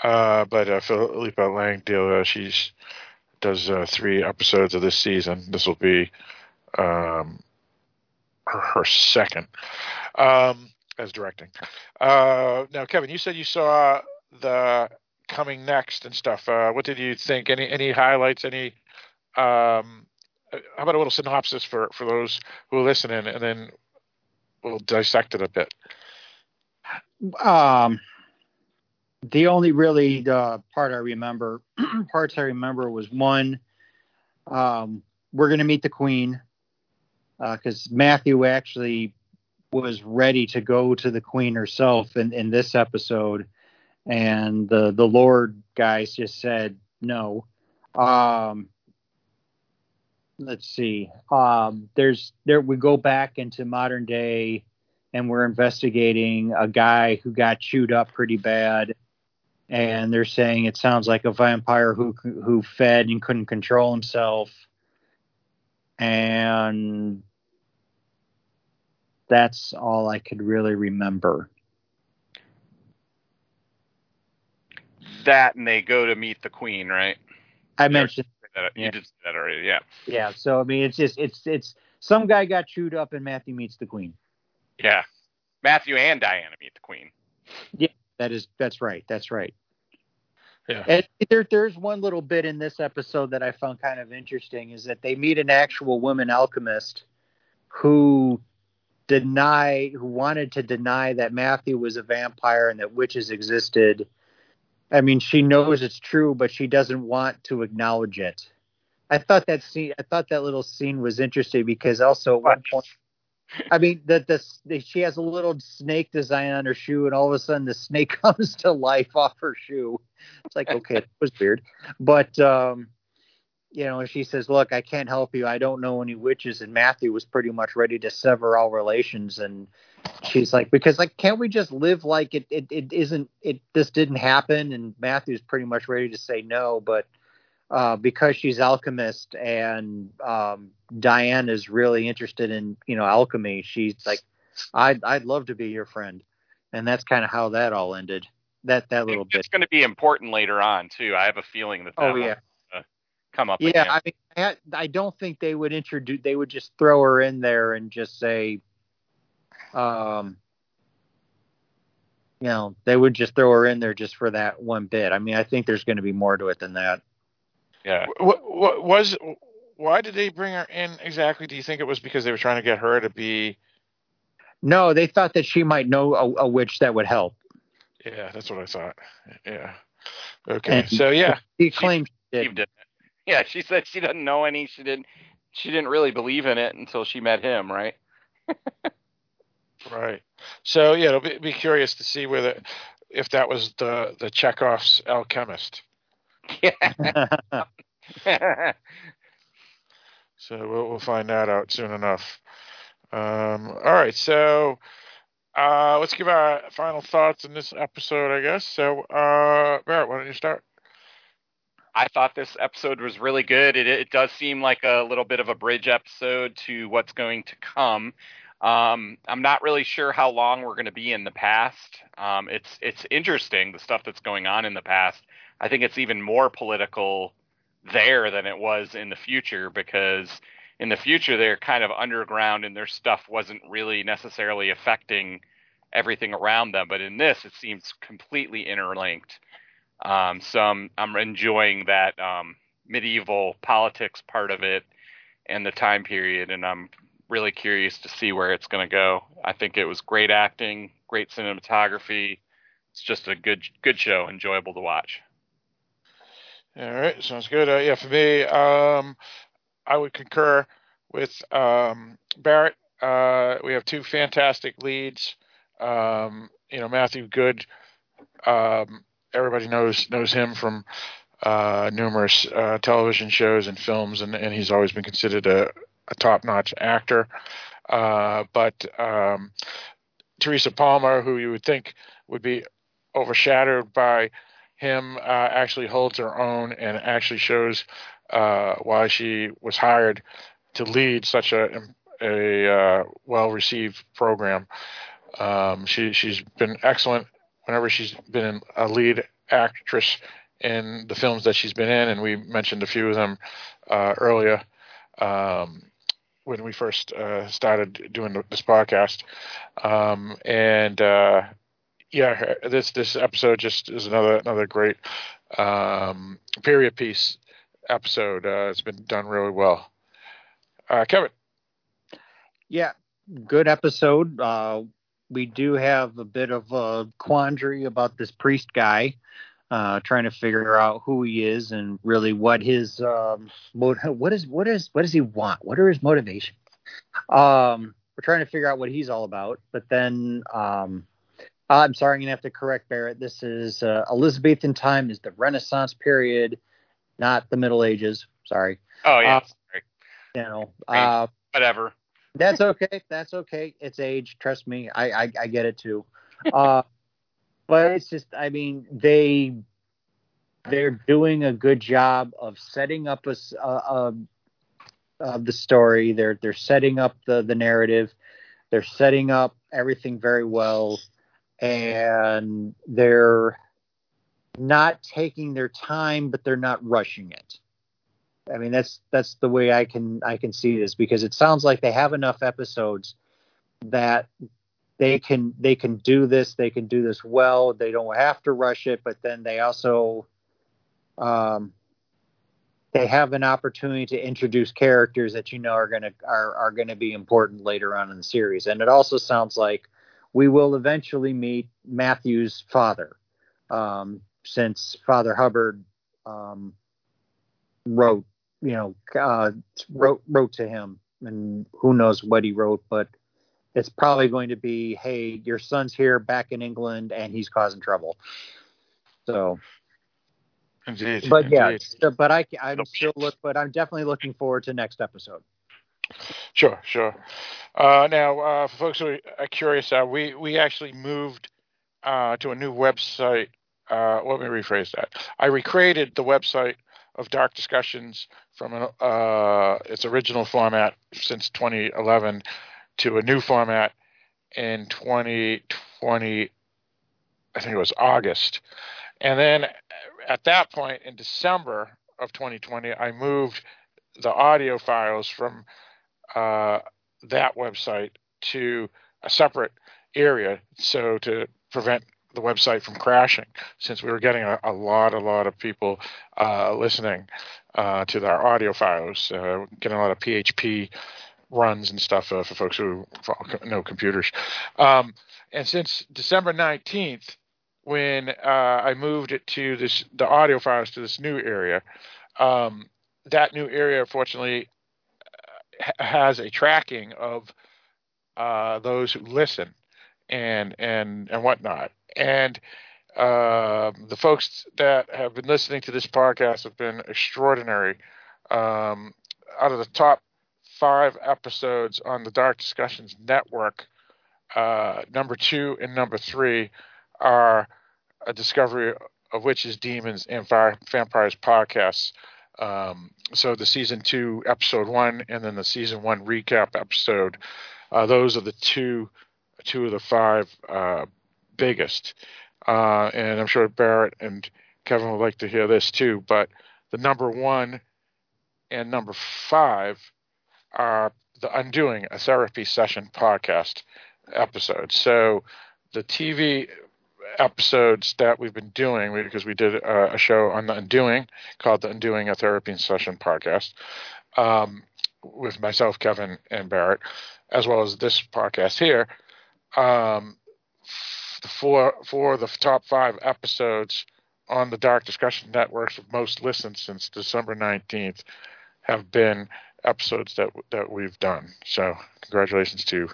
Uh, but uh, Philippa Langdale, uh, she's does uh, three episodes of this season. This will be um, her, her, second um, as directing. Uh, now, Kevin, you said you saw the coming next and stuff. Uh, what did you think? Any any highlights? Any um, how about a little synopsis for for those who are listening, and then we'll dissect it a bit. Um, the only really uh, part I remember, parts I remember was one, um, we're going to meet the Queen because uh, Matthew actually was ready to go to the Queen herself in, in this episode, and the the Lord guys just said no. Um, let's see. Um, there's there we go back into modern day, and we're investigating a guy who got chewed up pretty bad, and they're saying it sounds like a vampire who who fed and couldn't control himself, and that's all I could really remember. That and they go to meet the queen, right? I mentioned that. You did that already, yeah. Yeah. So I mean, it's just it's it's some guy got chewed up, and Matthew meets the Queen. Yeah, Matthew and Diana meet the Queen. Yeah, that is that's right. That's right. Yeah. And there, there's one little bit in this episode that I found kind of interesting is that they meet an actual woman alchemist who deny who wanted to deny that Matthew was a vampire and that witches existed I mean, she knows it's true, but she doesn't want to acknowledge it. I thought that scene, I thought that little scene was interesting because also at one point, I mean, that the, she has a little snake design on her shoe, and all of a sudden the snake comes to life off her shoe. It's like, okay, it was weird, but um, you know, she says, "Look, I can't help you. I don't know any witches." And Matthew was pretty much ready to sever all relations, and she's like, "Because like, can't we just live like it? It, it isn't. It this didn't happen." And Matthew's pretty much ready to say no, but uh, because she's alchemist and um, Diane is really interested in you know alchemy, she's like, "I'd I'd love to be your friend," and that's kind of how that all ended. That that little it's bit. It's going to be important later on too. I have a feeling that. that oh yeah come up. Yeah. I mean, I, don't think they would introduce. They would just throw her in there and just say, um, you know, they would just throw her in there just for that one bit. I mean, I think there's going to be more to it than that. Yeah. What, what was? Why did they bring her in exactly? Do you think it was because they were trying to get her to be? No, they thought that she might know a, a witch that would help. Yeah, that's what I thought. Yeah. Okay. And so yeah, he claimed she, she did. Yeah, she said she doesn't know any. She didn't. She didn't really believe in it until she met him, right? right. So yeah, it'll be, be curious to see whether if that was the the Chekhov's alchemist. Yeah. so we'll, we'll find that out soon enough. Um, all right, so uh, let's give our final thoughts in this episode, I guess. So, uh, Barrett, why don't you start? I thought this episode was really good. It, it, does seem like a little bit of a bridge episode to what's going to come. Um, I'm not really sure how long we're going to be in the past. Um, it's it's interesting the stuff that's going on in the past. I think it's even more political there than it was in the future because in the future they're kind of underground and their stuff wasn't really necessarily affecting everything around them. But in this, it seems completely interlinked. Um, so I'm, I'm enjoying that um, medieval politics part of it, and the time period, and I'm really curious to see where it's going to go. I think it was great acting, great cinematography. It's just a good good show, enjoyable to watch. All right, sounds good. Uh, yeah, for me, um, I would concur with um, Barrett. Uh, we have two fantastic leads. Um, you know, Matthew Goode. Um, everybody knows knows him from uh, numerous uh, television shows and films, and, and he's always been considered a, a top-notch actor. Uh, but um, Teresa Palmer, who you would think would be overshadowed by him, uh, actually holds her own and actually shows uh, why she was hired to lead such a a uh, well-received program. Um, she she's been excellent whenever she's been a lead actress in the films that she's been in, and we mentioned a few of them uh, earlier um, when we first uh, started doing this podcast. Um, and uh, yeah, this this episode just is another another great um, period piece episode. Uh, it's been done really well. Uh, Kevin. Yeah, good episode. Uh, we do have a bit of a quandary about this priest guy, uh, trying to figure out who he is and really what his um, what is what is what does he want? What are his motivations? Um, we're trying to figure out what he's all about. But then, um, I'm sorry, I'm gonna have to correct Barrett. This is uh, Elizabethan time is the Renaissance period, not the Middle Ages. Sorry. Oh yeah. Uh, sorry. You know. Uh, whatever. That's okay. That's okay. It's age. Trust me. I I, I get it too. Uh, but it's just, I mean, they they're doing a good job of setting up a, a, a the story. They're they're setting up the the narrative. They're setting up everything very well, and they're not taking their time, but they're not rushing it. I mean, that's that's the way I can I can see this because it sounds like they have enough episodes that they can they can do this they can do this well they don't have to rush it but then they also um, they have an opportunity to introduce characters that you know are going to are, are going to be important later on in the series and it also sounds like we will eventually meet matthew's father um, since father hubbard um, wrote you know, uh, wrote wrote to him, and who knows what he wrote, but it's probably going to be, "Hey, your son's here back in England, and he's causing trouble." So, indeed, but yeah, indeed. So, but I I'm still look, but I'm definitely looking forward to next episode. Sure, sure. Uh, now, uh, for folks who are curious, uh, we we actually moved uh, to a new website. Uh, let me rephrase that. I recreated the website of Dark Discussions from uh, its original format since 2011 to a new format in 2020. I think it was August. And then at that point in December of 2020, I moved the audio files from uh, that website to a separate area so to prevent the website from crashing since we were getting a, a lot, a lot of people uh, listening uh, to our audio files, uh, getting a lot of PHP runs and stuff uh, for folks who know computers. Um, and since December 19th, when uh, I moved it to this, the audio files to this new area, um, that new area, fortunately, has a tracking of uh, those who listen and and and whatnot. And uh, the folks that have been listening to this podcast have been extraordinary. Um, out of the top five episodes on the Dark Discussions Network, uh, number two and number three are a discovery of witches, demons, and vampires podcasts. Um, so the season two episode one, and then the season one recap episode. Uh, those are the two two of the five uh, biggest. Uh, and I'm sure Barrett and Kevin would like to hear this too. But the number one and number five are the Undoing, a therapy session podcast episodes. So the TV episodes that we've been doing, because we did a, a, show on the Undoing called the Undoing, a therapy session podcast. Um, with myself, Kevin, and Barrett, as well as this podcast here. Um, for for the top five episodes on the Dark Discussion Networks most listened since December 19th have been episodes that that we've done. So congratulations to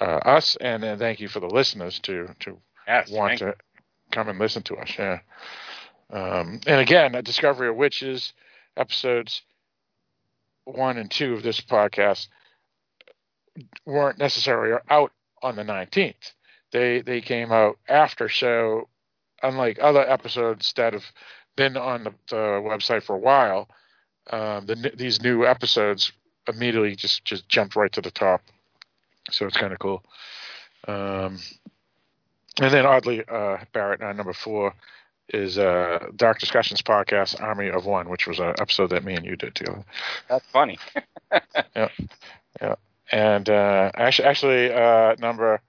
uh, us, and, and thank you for the listeners to to Yes, want to come and listen to us. Yeah. Um, and again, a Discovery of Witches episodes one and two of this podcast weren't necessarily out on the 19th. They they came out after, so unlike other episodes that have been on the, the website for a while, um, the, these new episodes immediately just just jumped right to the top. So it's kind of cool. Um, and then oddly, uh, Barrett, uh, number four is uh, Dark Discussions podcast, Army of One, which was an episode that me and you did together. That's funny. Yeah, yeah. And uh, actually, actually uh, number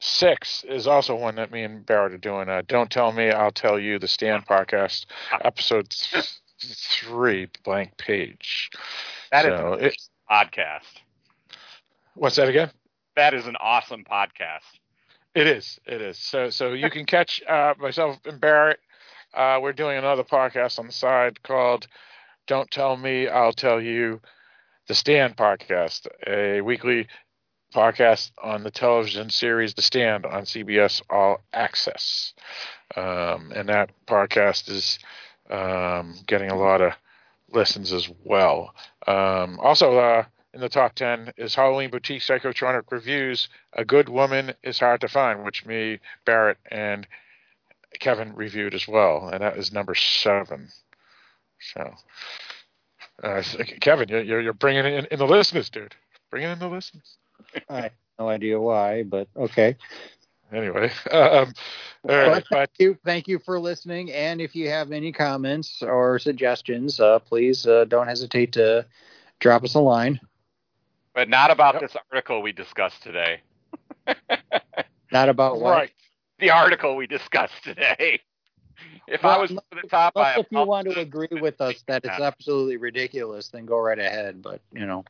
six is also one that me and Barrett are doing. Uh, Don't tell me, I'll tell you. The Stand podcast, episode th- three, blank page. That is So a it- podcast. What's that again? That is an awesome podcast. It is. It is. So so you can catch uh, myself and Barrett. Uh, we're doing another podcast on the side called "Don't Tell Me, I'll Tell You," the Stand podcast, a weekly podcast on the television series The Stand on CBS All Access, um, and that podcast is um, getting a lot of listens as well. Um, also, uh, in the top 10 is Halloween Boutique Psychotronic Reviews. A Good Woman is Hard to Find, which me, Barrett, and Kevin reviewed as well. And that is number seven. So, uh, Kevin, you're, you're, you're bringing in, in the listeners, dude. Bringing in the listeners. I have no idea why, but okay. Anyway, um, all right, But but thank you, thank you for listening. And if you have any comments or suggestions, uh, please uh, don't hesitate to drop us a line. But not about Yep. this article we discussed today. Not about what. right. the article we discussed today. If I was the top, I if you want to agree with us that it's absolutely ridiculous, then go right ahead. But you know,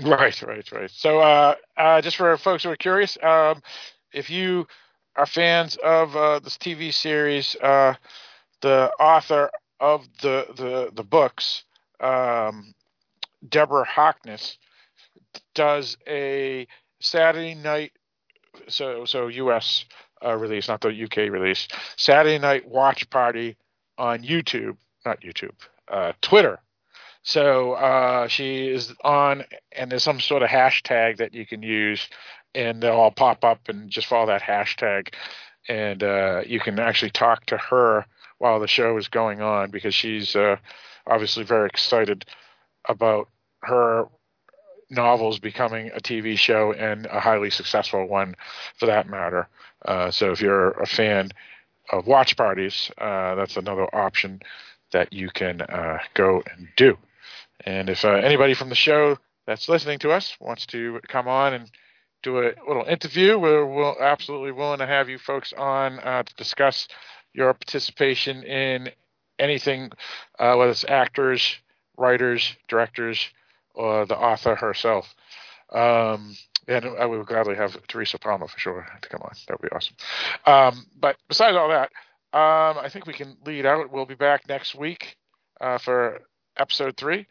Right, right, right. So, uh, uh, just for folks who are curious, um, if you are fans of uh, this TV series, uh, the author of the the, the books, um, Deborah Harkness does a Saturday night, so so U.S. Uh, release, not the U.K. release, Saturday night watch party on YouTube, not YouTube, uh, Twitter. So uh, she is on, and there's some sort of hashtag that you can use, and they'll all pop up, and just follow that hashtag, and uh, you can actually talk to her while the show is going on because she's uh, obviously very excited about her novels becoming a TV show and a highly successful one, for that matter. Uh, so if you're a fan of watch parties, uh, that's another option that you can uh, go and do. And if uh, anybody from the show that's listening to us wants to come on and do a little interview, we're, we're absolutely willing to have you folks on uh, to discuss your participation in anything, uh, whether it's actors, writers, directors, or the author herself. Um, and I would gladly have Teresa Palmer for sure to come on. That would be awesome. Um, but besides all that, um, I think we can lead out. We'll be back next week uh, for episode three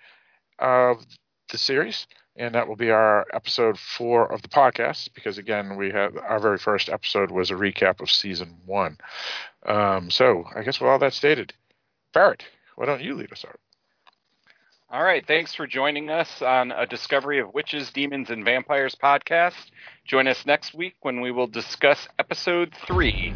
of the series, and that will be our episode four of the podcast. Because again, we had our very first episode was a recap of season one. Um, so I guess with all that stated, Barrett, why don't you lead us out? All right. Thanks for joining us on a Discovery of Witches, Demons, and Vampires podcast. Join us next week when we will discuss episode three